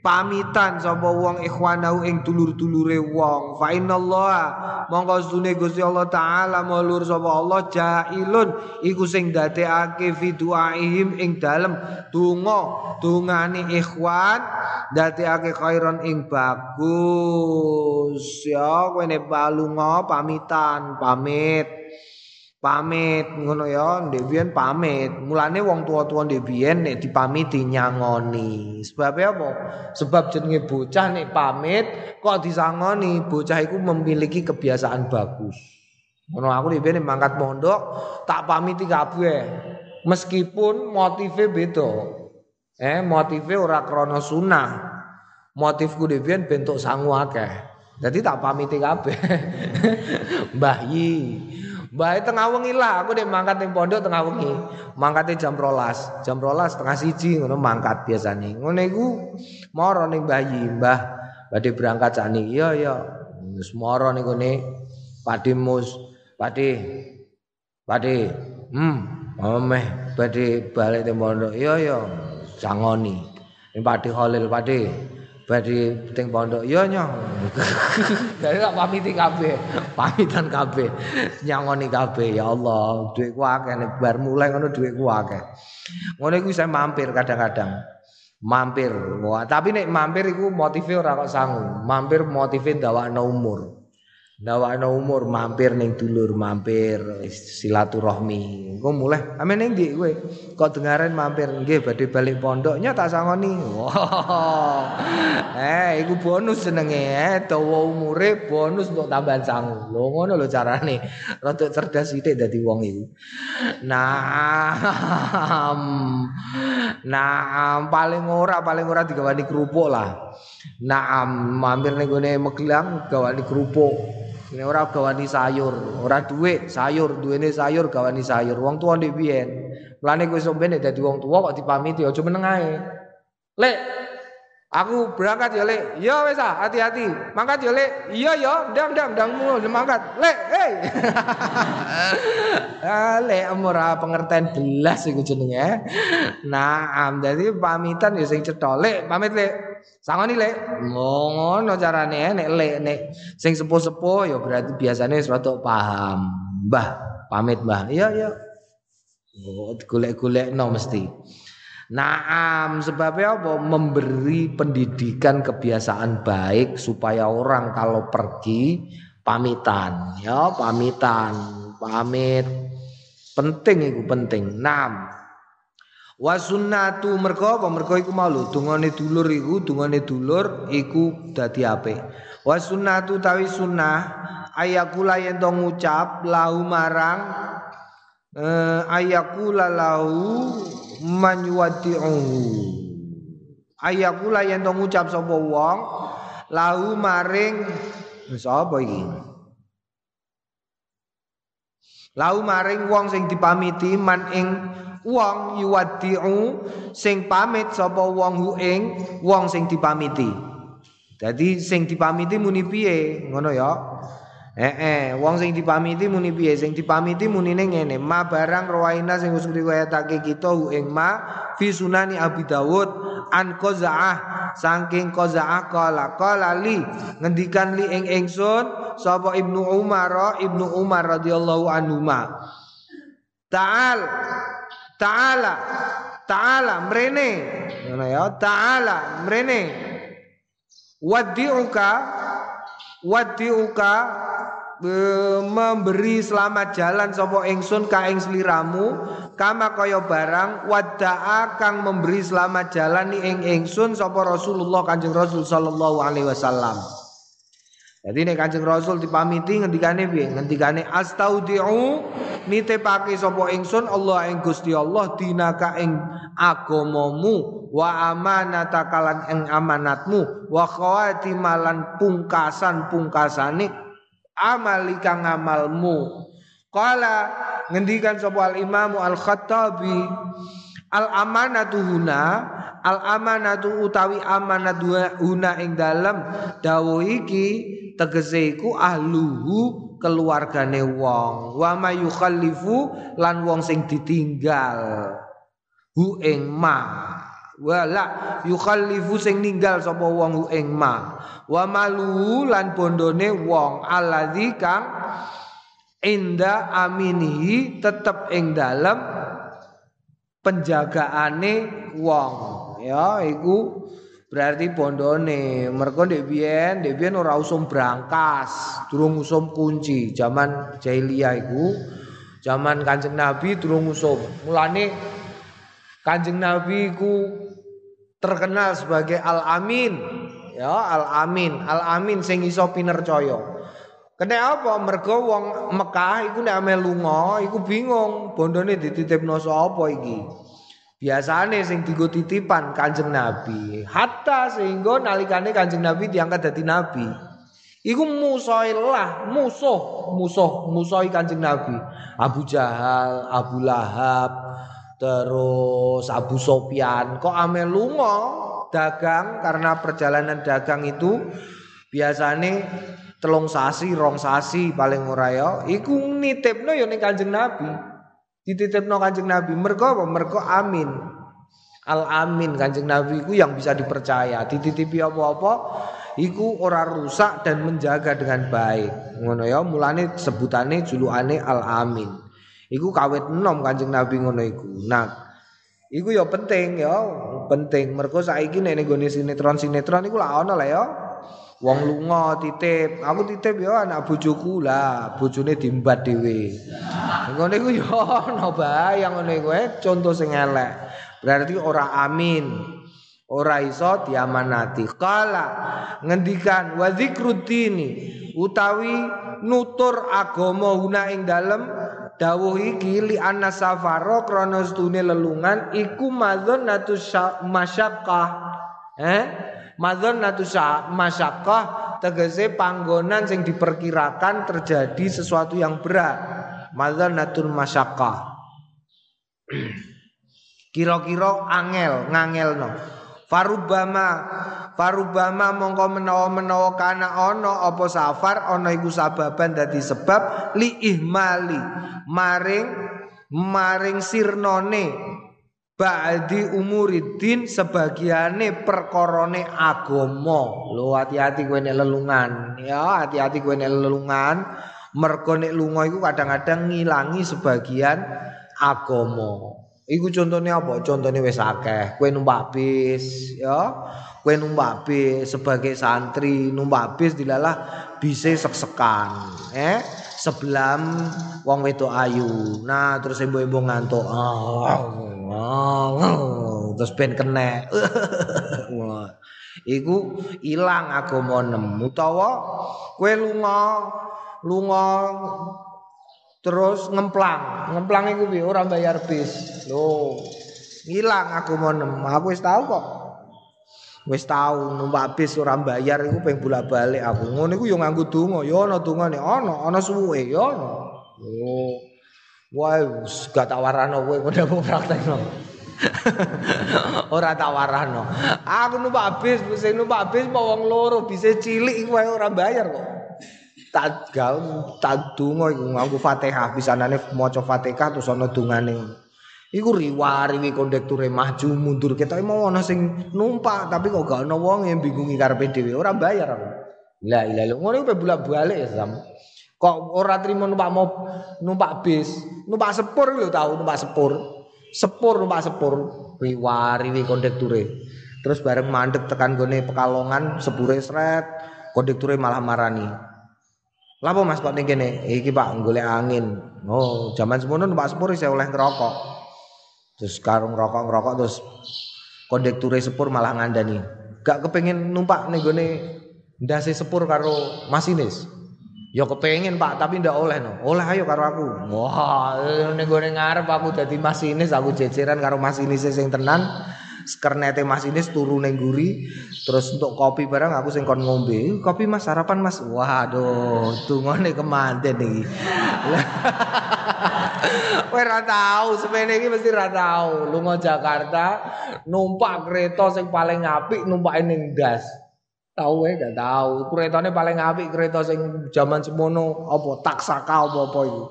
pamitan sapa wong ikhwanau ing dulur-dulure wong. Fa innallaha mongko sune Gusti Allah taala mulur sapa Allah jailun iku sing dadekake fi duaihim ing dalem donga dungane ikhwan dadekake khairon ing bagus. Ya kowe nek balunga pamitan pamit pamit ngono ya ndek pamit. Mulane wong tua-tua ndek biyen nek dipamiti nyangoni. Sebab apa? Sebab jenenge bocah nek pamit kok disangoni? Bocah iku memiliki kebiasaan bagus. Ngono aku ndek biyen mangkat mondok tak pamiti kabeh. Meskipun motive beda. Eh motive ora krana sunah. Motifku ndek biyen bentuk sangu akeh. Jadi tak pamiti kabeh. [LAUGHS] Mbah yi Mbah tengah wengi lah, aku dek mangkat ning pondok tengah wengi. Mangkate jam rolas, jam rolas setengah siji ngono mangkat biasane. Ngono iku moro ning bayi, Mbah badhe berangkat sani. Iya iya. Wis moro ning kene Pakde Mus, Pakde. Pakde. Hmm, omeh badhe balik ning pondok. Iya iya. Sangoni. Ning Pakde Khalil, Pakde. Badhe teng pondok ya nyong. [LAUGHS] Dari tak pamiti kabeh pamitan kabeh nyangoni kabeh. Ya Allah duitku akeh nek bar mulai ngono duitku akeh. Ngono iku saya mampir kadang-kadang. Mampir tapi nek mampir iku motive ora kok sangu. Mampir motive ndawakno umur Ndawakno umur mampir ning dulur mampir silaturahmi. Engko mulai ame ning ndi kowe? Kok dengaren mampir nggih badhe balik pondoknya tak sangoni. Wow. eh iku bonus jenenge eh dawa umure bonus untuk tambahan sangu. Lho ngono lho carane. Rada cerdas sithik dadi wong iku. Nah. Nah, paling ora paling ora digawani kerupuk lah. Nah, mampir ning gone Magelang gawani kerupuk. Ini ora gawani sayur, ora duit sayur, duwene sayur gawani sayur. Wong tuwa ndek biyen. Mulane kowe sok ben dadi wong tuwa kok dipamiti aja meneng ae. Lek Aku berangkat ya, Lek. Ya wis ah, hati-hati. Mangkat ya, Lek. Iya ya, ndang ndang ndang mulu mangkat. Lek, hei. [LAUGHS] ah, Lek ora pengertian belas iku jenenge. Nah, dadi pamitan ya sing cetha. Lek, pamit, Lek. Sangoni, Lek. Ngono carane nek Lek nek sing sepuh-sepuh ya berarti biasanya wis paham. Mbah, pamit, Mbah. Iya, iya. Oh, golek-golek no mesti. Naam sebabnya apa? Memberi pendidikan kebiasaan baik supaya orang kalau pergi pamitan, ya pamitan, pamit penting itu penting. Naam. Wa sunnatu mergo apa mergo iku mau lho dungane dulur iku dungane dulur iku dadi apik. Wa sunnatu tawi sunnah ayakula yen ngucap lahu marang eh, ayakula lahu man yuwaddi'uhu ayakula yen to ngucap sapa wong lahu maring sapa iki? Lahu maring wong sing dipamiti man ing wong yuwaddi'u sing pamit sapa wong hu ing wong sing dipamiti. Dadi sing dipamiti muni piye? Ngono ya Eh eh wong sing dipamiti muni piye? Sing dipamiti munine ngene. Ma barang rawaina sing wis riwayatake kita hu ing ma fi sunani Abi Dawud an qazaah. Saking qazaah qala qala li ngendikan li ing ingsun sapa Ibnu Umar Ibnu Umar radhiyallahu anhu ma Ta'al Ta'ala Ta'ala mrene. Ngono ya Ta'ala mrene. Wadi'uka Wadi'uka memberi selamat jalan sapa ingsun ka ing sliramu kama kaya barang wadaa kang memberi selamat jalan ni ing ingsun sapa Rasulullah Kanjeng Rasul sallallahu alaihi wasallam. Jadi nek Kanjeng Rasul dipamiti ngendikane piye? Ngendikane astaudiu nitepake sapa ingsun Allah ing Gusti Allah dinaka ing agamamu wa amanata kalan ing amanatmu wa khawatimalan pungkasan pungkasane amali kang amalmu Qala ngendikan sapa al Imam Al Khattabi al amanatu huna al amanatu utawi amanat huna ing dalem dawuh iki tegese iku ahluhu keluargane wong. Wa mayukhallifu lan wong sing ditinggal. Hu ing ma wala yukhallifu sing ninggal sapa wong ing ma. Wa malu lan bondone wong alladzi kang inda aminihi tetep ing dalem penjagaane wong. Ya iku berarti bondone. Mergo ndek biyen ndek biyen ora usum brankas durung usum kunci. Zaman jahiliyah iku zaman Kanjeng Nabi durung usum. Mulane Kanjeng Nabi iku terkenal sebagai Al-Amin. Ya al amin al amin sing iso pinercaya Kena apa? Mergo wong Mekah iku nek ame lunga iku bingung bondone dititipno sapa iki. Biasane sing digo titipan Kanjeng Nabi. Hatta sehingga nalikane Kanjeng Nabi diangkat dadi nabi. Iku musailah musuh musuh musuhi Kanjeng Nabi. Abu Jahal Abu Lahab terus Abu Sofyan kok ame lunga dagang karena perjalanan dagang itu biasanya telung sasi, rong sasi paling ora ya. Iku nitipno ya ning Kanjeng Nabi. Dititipno Kanjeng Nabi. Mergo apa? Mergo amin. Al amin Kanjeng Nabi iku yang bisa dipercaya. Dititipi apa-apa iku ora rusak dan menjaga dengan baik. Ngono ya, mulane sebutane julukane Al Amin. Iku kawit enom Kanjeng Nabi ngono iku. Nah, Iku ya penting ya, penting. Mergo saiki nek ning gone sinetron-sinetron iku lah ana lah ya. Wong lunga titip, aku titip ya anak bojoku lah, bojone diembat dhewe. Ngene iku ya ana bae yang ngene kowe contoh sing elek. Berarti ora amin. Ora iso diamanati. Kala ngendikan wa dzikrudini utawi nutur agama guna ing dalem dawuh iki li anna safaro krana stune lelungan iku madzannatu masyaqqah eh? Madzannatu masyaqqah tegese panggonan sing diperkirakan terjadi sesuatu yang berat. Madzannatul masyaqqah [CLEARS THROAT] kira-kira angel ngangelno Farubama Farubama mongko menawa-menawa kana ana apa safar ana iku sababan dadi sebab li ihmali maring maring sirnone ba'di umuridin sebagiane perkorone agama. Lho hati-hati kowe nek lelungan. Ya, hati-hati kowe nek lelungan. Mergo nek iku kadang-kadang ngilangi sebagian agama. Iku contohnya apa? Contohnya wis akeh. Kowe numpak bis, ya. Kowe numpak bis sebagai santri, numpak bis dilalah bisa sek-sekan, eh. Sebelam wong wedok ayu. Nah, terus embo-embo ngantuk. Terus ben kena. [LAUGHS] Iku ilang agama nem utawa kowe lunga lunga terus ngemplang ngemplang itu bi orang bayar bis lo hilang aku mau nem aku wis tahu kok Wis tau numpak bis ora bayar iku ping bolak-balik aku. Ngono iku yo nganggo donga, yo ana dongane, ana, ana suwe, yo ana. Oh. Wah, gak tak warano kowe [LAUGHS] padha praktekno. [LAUGHS] ora tak warano. Aku numpak bis, sing numpak bis mau loro, bisa cilik iku wae ora bayar kok. Tak gawe tak donga iku nganggo Fatihah, bisanane maca Fatihah terus ana dungane. Iku riwari kondekture maju mundur kita mau ana sing numpak tapi kok gak ana wong yang bingungi karepe dhewe ora bayar aku. La ilaha illallah. Ngono iku bolak-balik ya sam. Kok ora trimo numpak mau numpak bis, numpak sepur lho tau numpak sepur. Sepur numpak sepur riwari kondekture. Terus bareng mandek tekan gone Pekalongan sepure sret, kondekture malah marani. Lapo Mas kok ning? Iki Pak golek angin. Oh, zaman semono numpak sepur saya oleh ngerokok. Terus karung rokok ngerokok terus kondektur sepur malah ngandani. Gak kepengen numpak nih gue ndase sepur karo masinis. Ya kepengen Pak, tapi ndak oleh no. Oleh ayo karo aku. Wah, ning gone ngarep aku dadi masinis, aku jeceran karo masinis sing tenan. Skernete masinis turu ning guri terus untuk kopi barang aku sing kon ngombe kopi mas sarapan mas waduh tungone kemanten iki Kowe [LAUGHS] ora tau, semene iki mesti ora tau. Lunga Jakarta numpak kereta sing paling apik numpake ning ndas. Tahu wae gak tahu. Keretane paling apik kereta sing jaman semono apa taksaka apa-apa iku.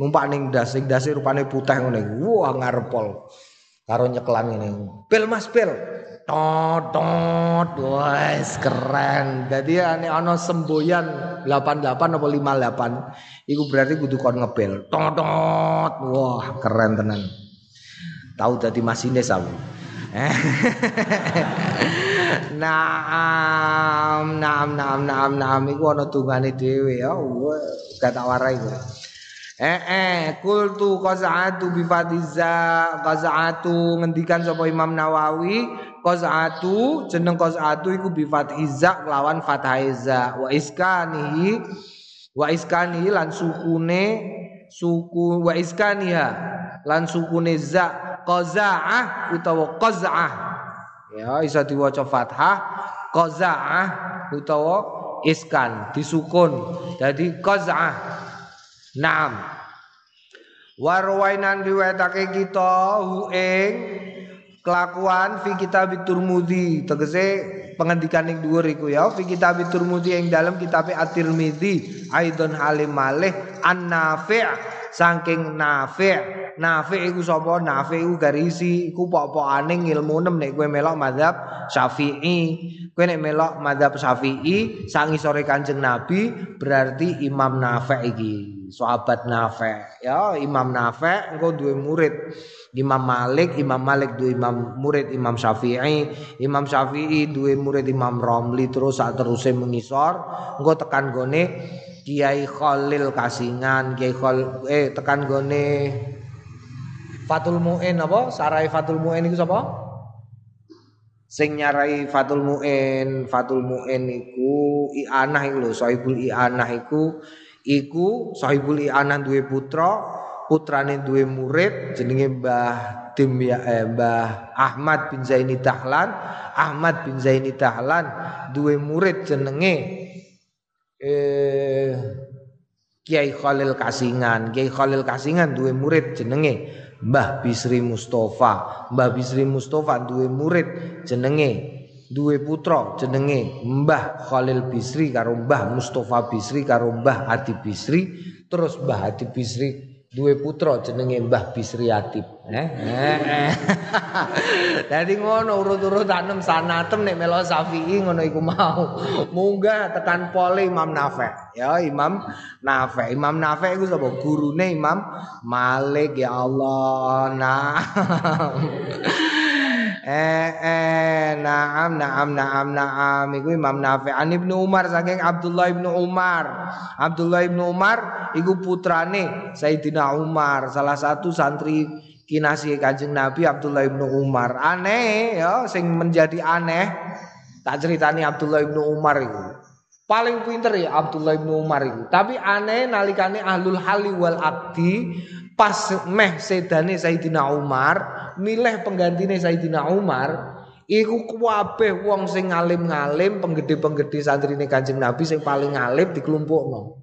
Numpak ning ndas, sing ndase rupane putih ngene. Wah ngarepol. Karo nyeklan ngene. Bel Mas, bel. tot tot wes keren jadi ane ana semboyan 88 apa 58 iku berarti kudu kon ngebel tot tot wah keren tenan tahu dadi masines [LAUGHS] aku Naam, naam, naam, naam, naam, iku ana tungane dhewe ya. Gak tak warai kowe. Eh eh kultu qaza'atu bi fatiza qaza'atu ngendikan sapa Imam Nawawi qaz'atu jeneng qaz'atu iku bi lawan fathaiza wa iskanihi wa iskanihi lan sukune suku wa iskaniha lan sukune za qaza'ah utawa qaz'ah ya isa diwaca fathah qaza'ah utawa iskan disukun. Jadi qaz'ah naam. Warwainan riwayatake kita hu ing kelakuan fi kitab Turmudi tegese pengendikan ning dhuwur iku ya. Fi kitab Turmudi ing dalam kitab At-Tirmidzi. Aidon halim malih. An-nafi' saking nafi' nafi' iku sapa? Nafi' iku garisi iku pok-pokane ilmu nem nek kowe melok mazhab Syafi'i. Kowe nek melok mazhab Syafi'i sang sore Kanjeng Nabi berarti Imam Nafi' iki sahabat Nafi' ya Imam Nafi' engko duwe murid Imam Malik, Imam Malik duwe imam murid Imam Syafi'i, Imam Syafi'i duwe murid Imam Romli terus saat terusé mengisor, engko tekan gone Kiai Khalil Kasingan, Kiai Khal eh tekan gone Fatul Muin apa? Sarai Fatul Muin iku sapa? Sing nyarai Fatul Muin, Fatul Muin iku Ianah iku lho, Sahibul Ianah iku iku Sahibul Ianah duwe putra putrane duwe murid jenenge Mbah Dim ya eh, Mbah Ahmad bin Zaini Dahlan. Ahmad bin Zaini Dahlan duwe murid jenenge eh Kiai Khalil Kasingan. Kiai Khalil Kasingan duwe murid jenenge Mbah Bisri Mustafa. Mbah Bisri Mustafa duwe murid jenenge duwe putra jenenge Mbah Khalil Bisri karo Mbah Mustafa Bisri karo Mbah Adi Bisri terus Mbah Adi Bisri duwe putra jenenge Mbah Bisri Atib. Eh. [LAUGHS] Dadi ngono urut-urut tanem sanatem nek melo Syafi'i ngono iku mau. Munggah tekan pole Imam Nafi'. Ya Imam Nafi'. Imam Nafi' iku sapa? Gurune Imam Malik ya Allah. Nah. [LAUGHS] eh eh naam naam naam naam. Iku Imam Nafi' an Ibnu Umar saking Abdullah Ibnu Umar. Abdullah Ibnu Umar iku putrane Sayyidina Umar salah satu santri kinasih Kanjeng Nabi Abdullah Ibnu Umar. Aneh ya sing menjadi aneh tak ceritani Abdullah Ibnu Umar itu paling pinter ya Abdullah Ibnu Umar itu tapi aneh nalikane ahlul hali wal akdi pas meh sedane Sayyidina Umar milih penggantine Sayyidina Umar Iku kabeh wong sing ngalim-ngalim, penggede-penggede santrine Kanjeng Nabi sing paling ngalim dikelompokno.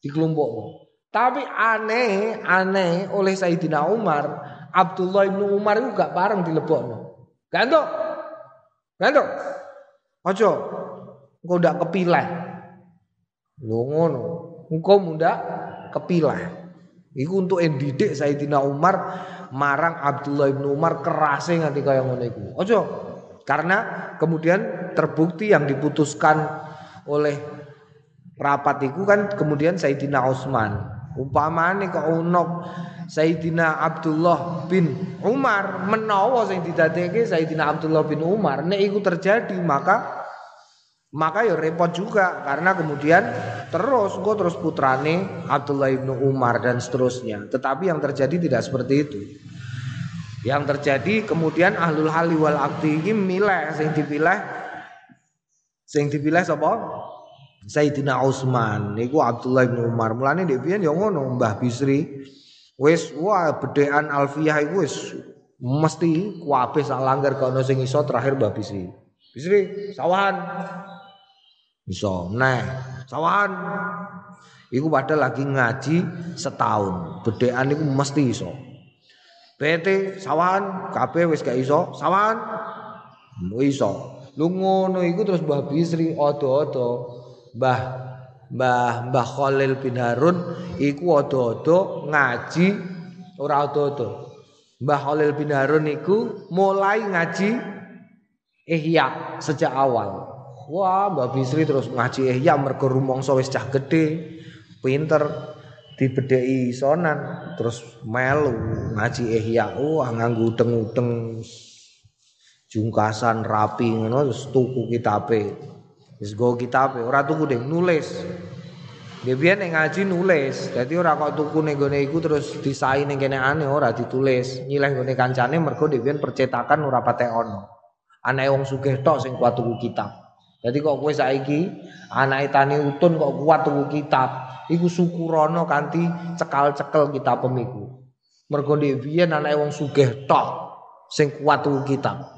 Dikelompokno. Tapi aneh, aneh oleh Sayyidina Umar, Abdullah bin Umar itu gak bareng dilebokno. Gantuk. Gantuk. Ojo. Engko ndak kepilih. Lho ngono. Engko mundak kepilih. Iku untuk endidik Sayyidina Umar marang Abdullah bin Umar kerasnya nganti kaya ngono iku. Ojo. Karena kemudian terbukti yang diputuskan oleh rapat itu kan kemudian Sayyidina Utsman. Umpamane kok ono Sayyidina Abdullah bin Umar menawa sing didadekake Sayyidina Abdullah bin Umar nek iku terjadi maka maka ya repot juga karena kemudian terus kok terus putrane Abdullah bin Umar dan seterusnya. Tetapi yang terjadi tidak seperti itu. Yang terjadi kemudian ahlul hali wal akti ini milih sing dipilih sing dipilih sapa? Sayyidina Utsman niku Abdullah bin Umar. Mulane dhek piyen ya ngono Mbah Bisri. Wis wah bedean Alfiyah iku wis mesti kuwabe sak langgar kono sing iso terakhir Mbah Bisri. Bisri, sawahan. Iso, nah, sawahan. Iku padahal lagi ngaji setahun. Bedean iku mesti iso. PT sawahan kabeh wis gak iso, sawahan. Iso. Lu ngono iku terus Mbah Bisri odo-odo Mbah Mbah Mbah Khalil bin Harun iku odo-odo ngaji ora odo-odo. Mbah Khalil bin Harun iku mulai ngaji ihya sejak awal. Wah, Mbah Bisri terus ngaji ihya mergo rumangsa wis cah gedhe, pinter dibedheki sonan terus melu ngaji ihya. Wah, nganggo udeng-udeng jungkasan rapi ngono terus tuku kitabe. Wis go kitab ora tuku deh nulis. Dia biar ngaji nulis. Jadi ora kok tuku iku terus disai ning kene ane ora ditulis. Nyileh gone kancane mergo dhewean percetakan ora patek ono. Anake wong sugih tok sing kuat tuku kitab. Jadi kok kowe saiki anake tani utun kok kuat tuku kitab, iku syukurono kanthi cekal-cekel kitab pemiku. Mergo dhewean anake wong sugih tok sing kuat tuku kitab.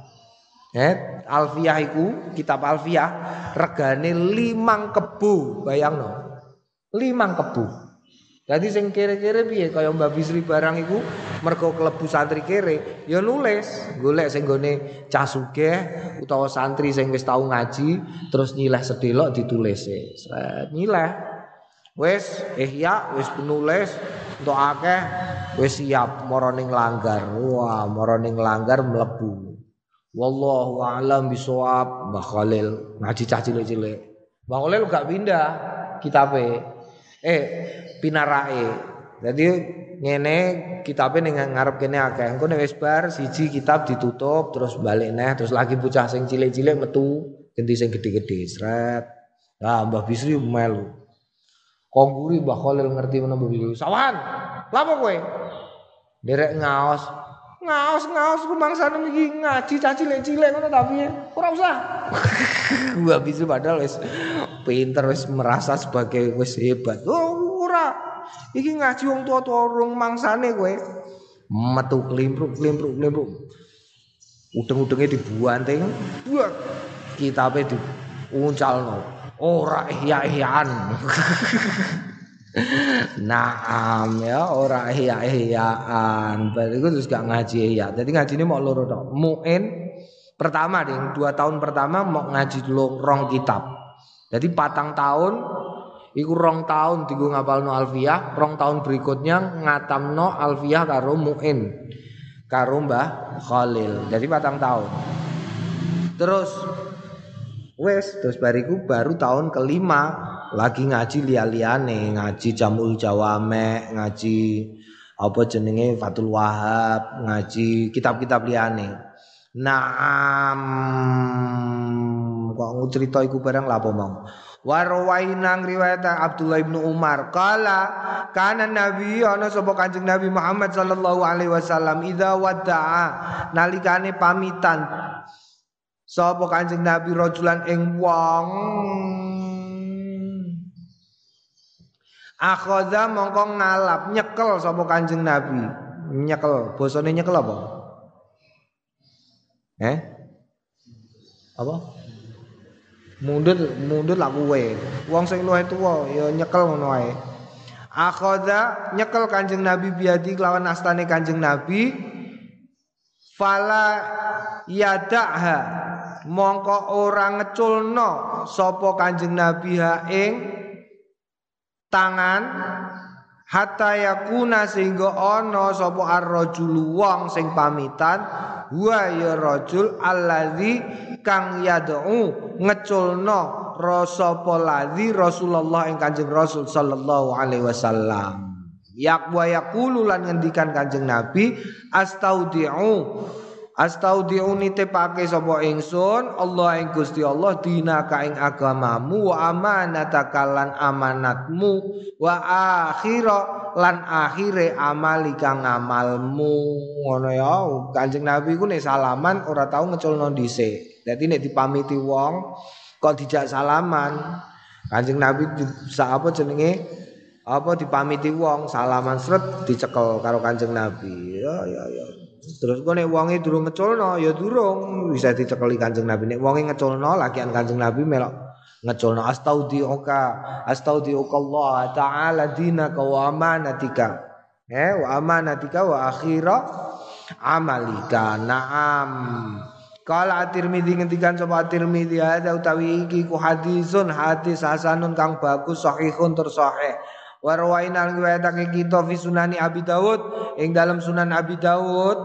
Eh, Alfiyah iku, kitab Alfiyah regane limang kebu, bayangno. Limang kebu. Jadi sing kere-kere piye kaya Mbak Bisri barang iku mergo klebu santri kere, ya nulis, golek sing gone cah sugih utawa santri sing wis tau ngaji terus nyileh sedelok ditulis e. Nyileh. Wis ihya wis penulis untuk akeh wis siap mara ning langgar. Wah, mara ning langgar mlebu. Wallahu a'lam bisawab Mbah Khalil ngaji cah cilik-cilik. Mbah Khalil gak pindah kitabe. Eh pinarae. Jadi ngene kitabe ning ngarep kene akeh. Engko nek wis bar siji kitab ditutup terus balik neh terus lagi bocah sing cilik-cilik metu ganti sing gede-gede sret. Lah Mbah Bisri melu. Kongguri Mbah Khalil ngerti menapa Mbah Bisri. Sawan. Lapa kowe? Derek ngaos ngaos-ngaos rumangsane iki ngaji cah cilik-cilik ngono tapi ora usah. [LAUGHS] Gua bisa padahal wis pinter wis merasa sebagai wis hebat. Oh. Iki ngaji wong tua-tua urung mangsane kowe. Metu klimpruk klimpruk klimpruk. Udeng-udenge dibuanting. Buat kitabe diuncalno. Ora ihya-ihyaan. [LAUGHS] Naam ya ora ihya-ihyaan. Berarti itu terus gak ngaji ihya. Jadi ngaji ini mau loro tok. Muin pertama ding, dua tahun pertama mau ngaji dulu rong kitab. Jadi patang tahun iku rong tahun tigo ngapalno alfiyah, rong tahun berikutnya ngatamno alfiyah karo muin. Karo Mbah Khalil. Jadi patang tahun. Terus wes terus bariku baru tahun kelima lagi ngaji lia-liane, ngaji Jamul Jawame, ngaji apa jenenge Fatul Wahab, ngaji kitab-kitab liane. Naam kok ngucerita iku barang lapo mau. Warwaina riwayat Abdullah bin Umar kala kana nabi ana sapa Kanjeng Nabi Muhammad sallallahu alaihi wasallam idza wada'a nalikane pamitan sapa Kanjeng Nabi rajulan ing wong Akhadha mongko ngalap nyekel sapa Kanjeng Nabi. Nyekel, bosone nyekel apa? Eh? Apa? Mundut mundut lah kuwe. Wong sing luwih tuwa ya nyekel ngono wae. Akhadha nyekel Kanjeng Nabi biadi kelawan astane Kanjeng Nabi fala yada'ha mongko ora ngeculno sapa Kanjeng Nabi ha ing tangan hatta yakuna sehingga ana sapa ar-rajul wong sing pamitan wa ya rajul allazi kang yad'u ngeculno rasa ladzi Rasulullah ing Kanjeng Rasul sallallahu alaihi wasallam. Yak wa ngendikan Kanjeng Nabi astaudiu Astaudiu nitepake sapa ingsun Allah ing Gusti Allah dinaka ing agamamu wa amanataka lan amanatmu wa akhira lan akhire amali kang ngamalmu ngono ya Kanjeng Nabi ku nek salaman ora tau ngeculno dhisik. Dadi nek dipamiti wong kok dijak salaman? Kanjeng Nabi sa apa jenenge? Apa dipamiti wong salaman sret dicekel karo Kanjeng Nabi. Ya ya ya terus kok nek wonge durung ngeculno ya durung. Bisa dicekeli Kanjeng Nabi. Nek wonge ngeculno lagian Kanjeng Nabi melok ngeculno astaudiuka astaudiuka Allah taala dinaka wa amanatika. Eh wa amanatika wa akhira amalika. Naam. Kala At-Tirmidzi ngendikan sapa At-Tirmidzi ada utawi iki ku hadisun hadis hasanun kang bagus sahihun tur sahih. Wa rawaina riwayatake kita fi sunani Abi Dawud ing dalam Sunan Abi Dawud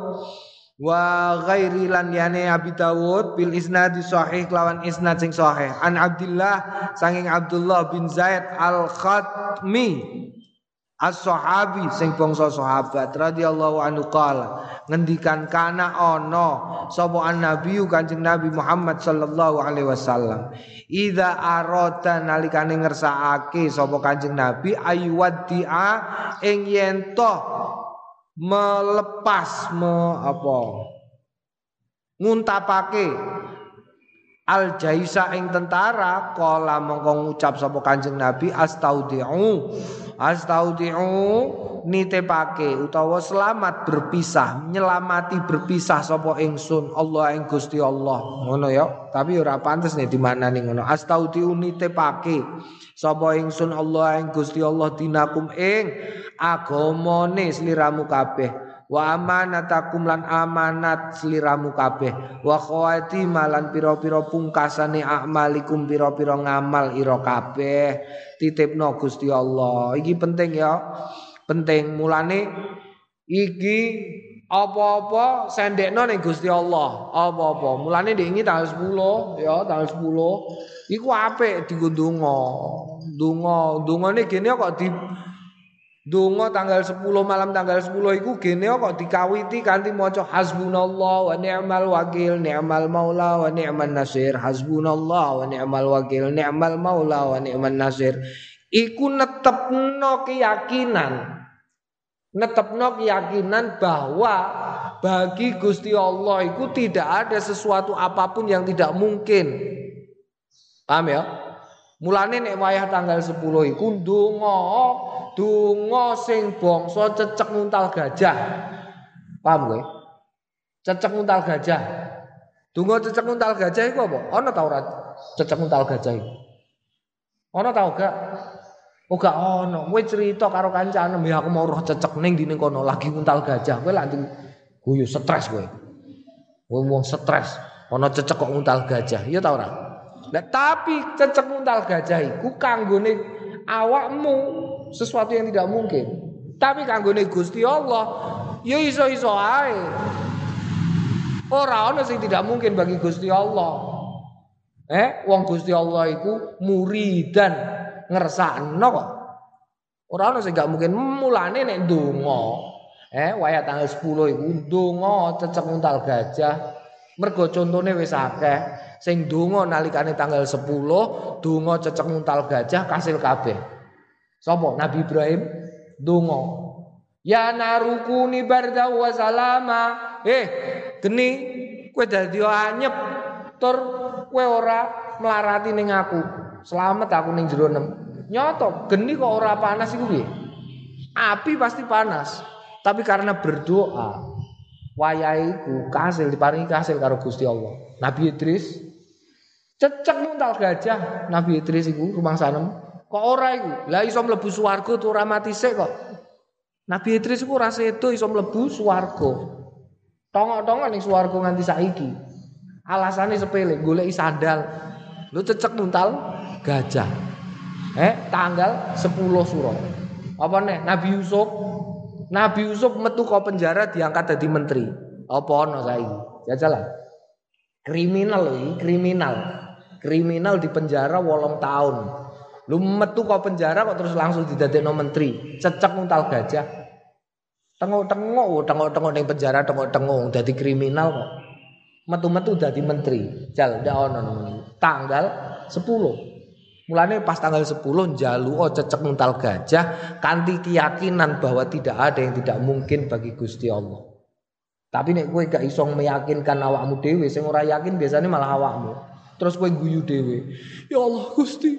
wa ghairi lan yane Abi Dawud bil isnad sahih lawan isnad sing sahih. An Abdullah sanging Abdullah bin Zaid Al-Khatmi As-sahabi sing bangsa sahabat radhiyallahu anhu qala ngendikan kana ana sapa an-nabi Kanjeng Nabi Muhammad sallallahu alaihi wasallam. Idza arata nalikane ngersakake sapa Kanjeng Nabi aywaddia ing yen melepas me apa nguntapake al jaisa ing tentara kala mongko ngucap sapa Kanjeng Nabi astaudiu. Astaudiu nitepake utawa selamat berpisah nyelamati berpisah sapa ingsun Allah ing Gusti Allah. Ngono ya tapi ora pantes nih di mana nih ngono. Astaudiu nitepake sapa ingsun Allah ing Gusti Allah dinakum ing agamane sliramu kabeh wa amanatakum lan amanat sliramu kabeh. Wa khawati malan pira-pira pungkasane amalikum pira-pira ngamal ira kabeh. Titipno Gusti Allah. Iki penting ya. Penting. Mulane iki apa-apa sendekno ning Gusti Allah. Apa-apa. Mulane dingi tanggal 10 ya tanggal 10 iku apik dienggo donga donga dongane gene kok di Dungo tanggal 10 malam tanggal 10 iku gene kok dikawiti kanthi maca hasbunallah wa ni'mal wakil ni'mal maula wa ni'man nasir. Hasbunallah wa ni'mal wakil ni'mal maula wa ni'man nasir. Iku netepno keyakinan. Netepno keyakinan bahwa bagi Gusti Allah itu tidak ada sesuatu apa pun yang tidak mungkin. Paham ya? Mulane nek wayah tanggal 10 iku ndonga Donga sing bangsa cecek nguntal gajah. Paham kowe? Cecek nguntal gajah. Donga cecek nguntal gajah iku apa? Ana ta ora cecek nguntal gajah iku? Ana ta gak? Oh gak ono. Kowe cerita karo kancane, ya aku mau roh cecek ning dine kono lagi nguntal gajah. Kowe lak guyu stres kowe. Kowe wong stres, ana cecek kok nguntal gajah. Iya ta ora? Nah, tapi cecek nguntal gajah iku kanggone awakmu sesuatu yang tidak mungkin. Tapi kanggone Gusti Allah ya iso-iso ae. Ora ana sing tidak mungkin bagi Gusti Allah. Eh, wong Gusti Allah iku muridan ngersakno kok. Ora ana sing gak mungkin mulane nek ndonga. Eh, wayah tanggal 10 iku ndonga cecek untal gajah. Mergo contone wis akeh. Sing ndonga nalikane tanggal 10, donga cecek untal gajah kasil kabeh. Sopo Nabi Ibrahim donga. Ya narukuni barda wa salama. Eh, geni kowe dadi anyep tur kowe ora melarati ning aku. Selamat aku ning jero nem. Nyoto, geni kok ora panas iku piye? Api pasti panas. Tapi karena berdoa, wayahiku kasil diparingi kasil karo Gusti Allah. Nabi Idris Cecek muntal gajah Nabi Idris iku rumah sanem. Kok ora iku? Lah iso mlebu swarga tuh ora mati sik kok. Nabi Idris iku ora sedo iso mlebu swarga. Tongok-tongok ning swarga nganti saiki. Alasannya sepele, golek sandal. Lu cecek muntal gajah. Eh, tanggal 10 suro. Apa nih? Nabi Yusuf. Nabi Yusuf metu ke penjara diangkat jadi menteri. Apa ono saiki? Jajalan. Kriminal loh, kriminal. Kriminal di penjara wolong tahun. Lu metu kok penjara kok terus langsung didadekno menteri. Cecek muntal gajah. Tengok-tengok, tengok-tengok ning penjara, tengok-tengok dadi kriminal kok. Metu-metu dadi menteri. Jal ndak ono Tanggal 10. Mulane pas tanggal 10 jalu oh cecek muntal gajah kanti keyakinan bahwa tidak ada yang tidak mungkin bagi Gusti Allah. Tapi nek kowe gak iso meyakinkan awakmu dhewe, sing ora yakin biasanya malah awakmu. Terus kowe guyu dhewe. Ya Allah Gusti,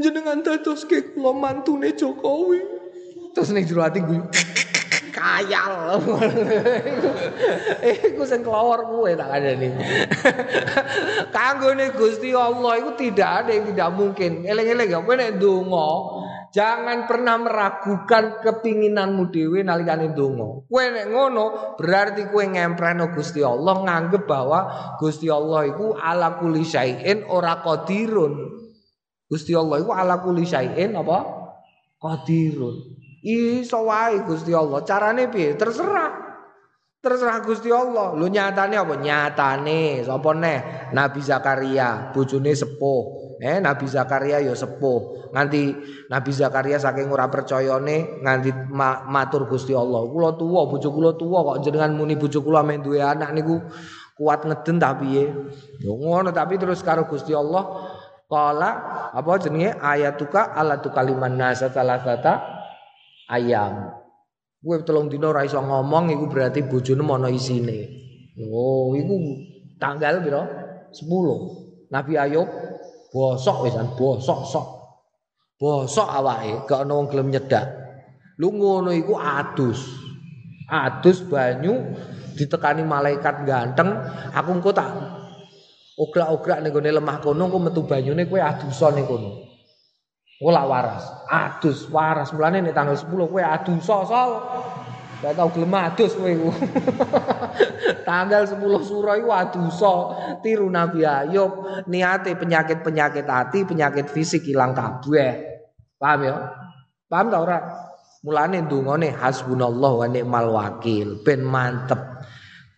jenengan dadoske kula mantune Jokowi. Terus ning jero ati guyu. Kayal. [LAUGHS] Iku sing kelawar kowe tak nih. [LAUGHS] Kanggone Gusti Allah iku tidak ada yang tidak mungkin. Eling-eling ya kowe nek Jangan pernah meragukan kepinginanmu dhewe nalikane donga. Kowe nek ngono berarti kowe ngempreno Gusti Allah nganggep bahwa Gusti Allah iku ala kulli syai'in ora qadirun. Gusti Allah iku ala kulli syai'in apa? Qadirun. Iso wae Gusti Allah. Carane piye? Terserah. Terserah Gusti Allah. Lu nyatane apa? Nyatane sapa neh? Nabi Zakaria, bojone sepuh. Eh Nabi Zakaria ya sepuh. Nganti Nabi Zakaria saking ora percayane nganti ma matur Gusti Allah. Kula tuwa, bojo kula tuwa kok jenengan muni bojo kula men duwe anak niku kuat ngeden ta piye? Ya ngono tapi terus karo Gusti Allah kala apa jenenge ayatuka alatu kaliman nasa salasata ayam. Gue telung dino ora iso ngomong iku berarti bojone ana isine. Oh, iku tanggal piro? 10. Nabi Ayub Bosok wisan, bosok sok. Bosok awake, gak ono wong gelem nyedak. Lu ngono iku adus. Adus banyu ditekani malaikat ganteng, aku engko tak ograk-ograk ning gone lemah kono engko metu banyune kowe adusa ning kono. Ora waras, adus waras. Mulane nek tanggal 10 kowe adusa sol. Gak tau gelem adus kowe iku. [LAUGHS] Tanggal 10 suro iku adusa tiru Nabi Ayub, niate penyakit-penyakit hati, penyakit fisik hilang kabeh. Paham ya? Paham ta ora? Mulane ndongane hasbunallah wa ni'mal wakil, ben mantep.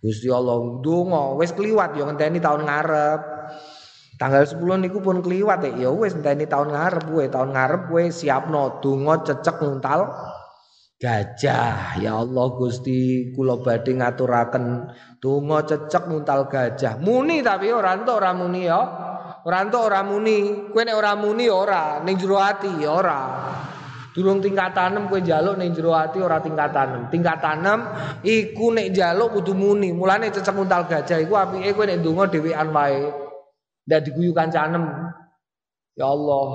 Gusti Allah ndonga wis kliwat ya ngenteni tahun ngarep. Tanggal 10 niku pun kliwat ya wis ngenteni tahun ngarep kowe, tahun ngarep kowe siapno donga cecek nguntal gajah. Ya Allah Gusti kula badhe ngaturaken donga cecek muntal gajah. Muni tapi ora entuk ora muni ya. Ora entuk ora muni. Kowe nek ora muni ya ora ning jero ati ya ora durung tingkatan 6 kowe njaluk ning jero ati ora tingkatan 6 tingkatan 6 iku nek njaluk kudu muni mulane cecek muntal gajah iku apike kowe nek donga dhewean wae ndak diguyu kancanem ya Allah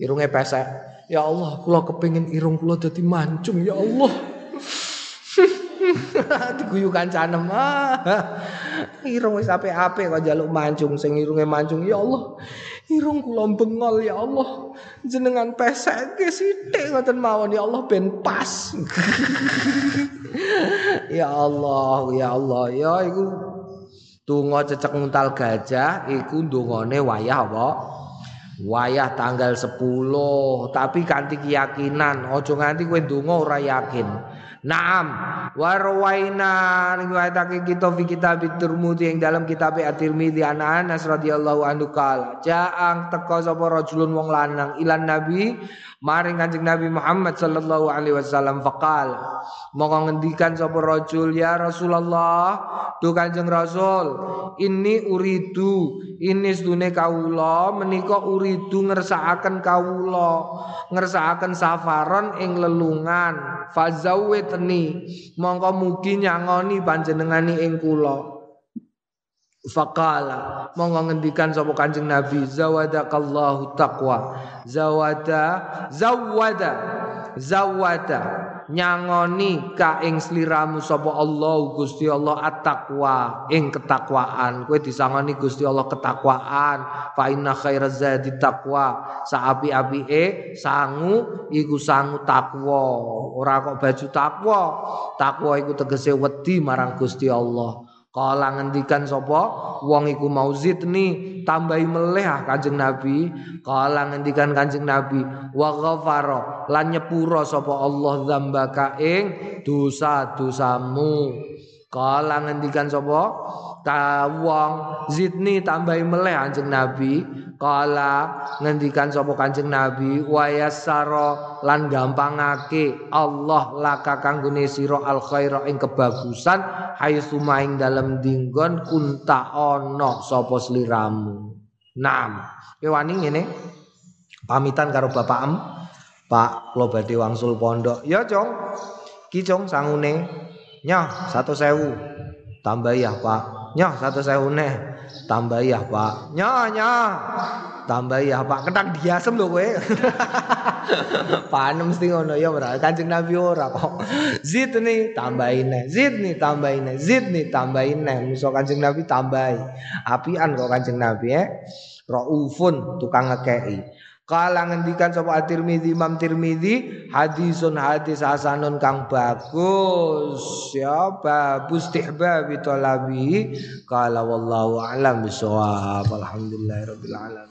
irunge pesek Ya Allah, kula kepingin irung kula dadi mancung ya Allah. [LAUGHS] Diguyu kancanem. Ah. Irung wis apik-apik kok njaluk mancung sing irunge mancung ya Allah. Irung kula bengol ya Allah. Jenengan pesekke sithik ngoten mawon ya Allah ben pas. [LAUGHS] ya Allah, ya Allah, ya iku Tungo cecek nguntal gajah iku ndongane wayah apa? wayah tanggal 10 tapi kanthi keyakinan aja nganti kowe ndonga ora yakin Naam. Warwaina riwayatake kita fi kitab Tirmidzi yang dalam kitab At-Tirmidzi. An Anas radhiyallahu kala ja'ang teka sapa rajulun wong lanang ilan nabi maring Kanjeng Nabi Muhammad sallallahu alaihi wasallam faqal monggo ngendikan sapa rajul ya Rasulullah tu Kanjeng Rasul ini uridu ini sedune kawula menika uridu ngersakaken kawula ngersakaken safaron ing lelungan fazawwit teni mongko mugi nyangoni panjenengani ing kula. Fakala monggo ngendikan sapa Kanjeng Nabi zawadakallahu taqwa. Zawada zawada zawada nyangoni ka ing sliramu sapa Allah Gusti Allah at-taqwa ing ketakwaan. Kowe disangoni Gusti Allah ketakwaan. Fa inna khairaz zadi taqwa. Saapi-apike sangu iku sangu takwa ora kok baju takwa takwa iku tegese wedi marang Gusti Allah Kala ngendikan sapa wong iku mau zidni tambahi meleh ah Kanjeng Nabi. Kala ngendikan Kanjeng Nabi wa ghafara lan nyepura sapa Allah dzambaka ing dosa-dosamu. Kala ngendikan sapa ka wong zidni tambahi meleh Kanjeng Nabi. Kala ngendikan sapa Kanjeng Nabi wa yassara lan gampangake Allah laka kanggone sira al khaira ing kebagusan haitsu maing dalem dinggon kunta ana sapa sliramu. Naam. Kowe wani ngene. Pamitan karo Bapak Em. Pak, badhe wangsul pondok. Ya, Cong. Ki Cong sangune. Nyah, satu sewu. Tambah ya, Pak. Nyah, satu sewu neh. tambah ya pak. Nyonya tambah ya pak. Ketang diasem lho kowe. [LAUGHS] Panem mesti ngono. Ya ora kanjeng nabi ora kok zid nih tambahin nih zid nih tambahin nih zid nih tambahin nih musuh kanjeng nabi tambahi. Apian kok kanjeng nabi ya raufun tukang ngekei Kala ngendikan sapa At-Tirmizi Imam Tirmizi hadisun hadis hasanun kang bagus. Ya babus tihbab talabi kala wallahu alam bisawab alhamdulillahirabbil alamin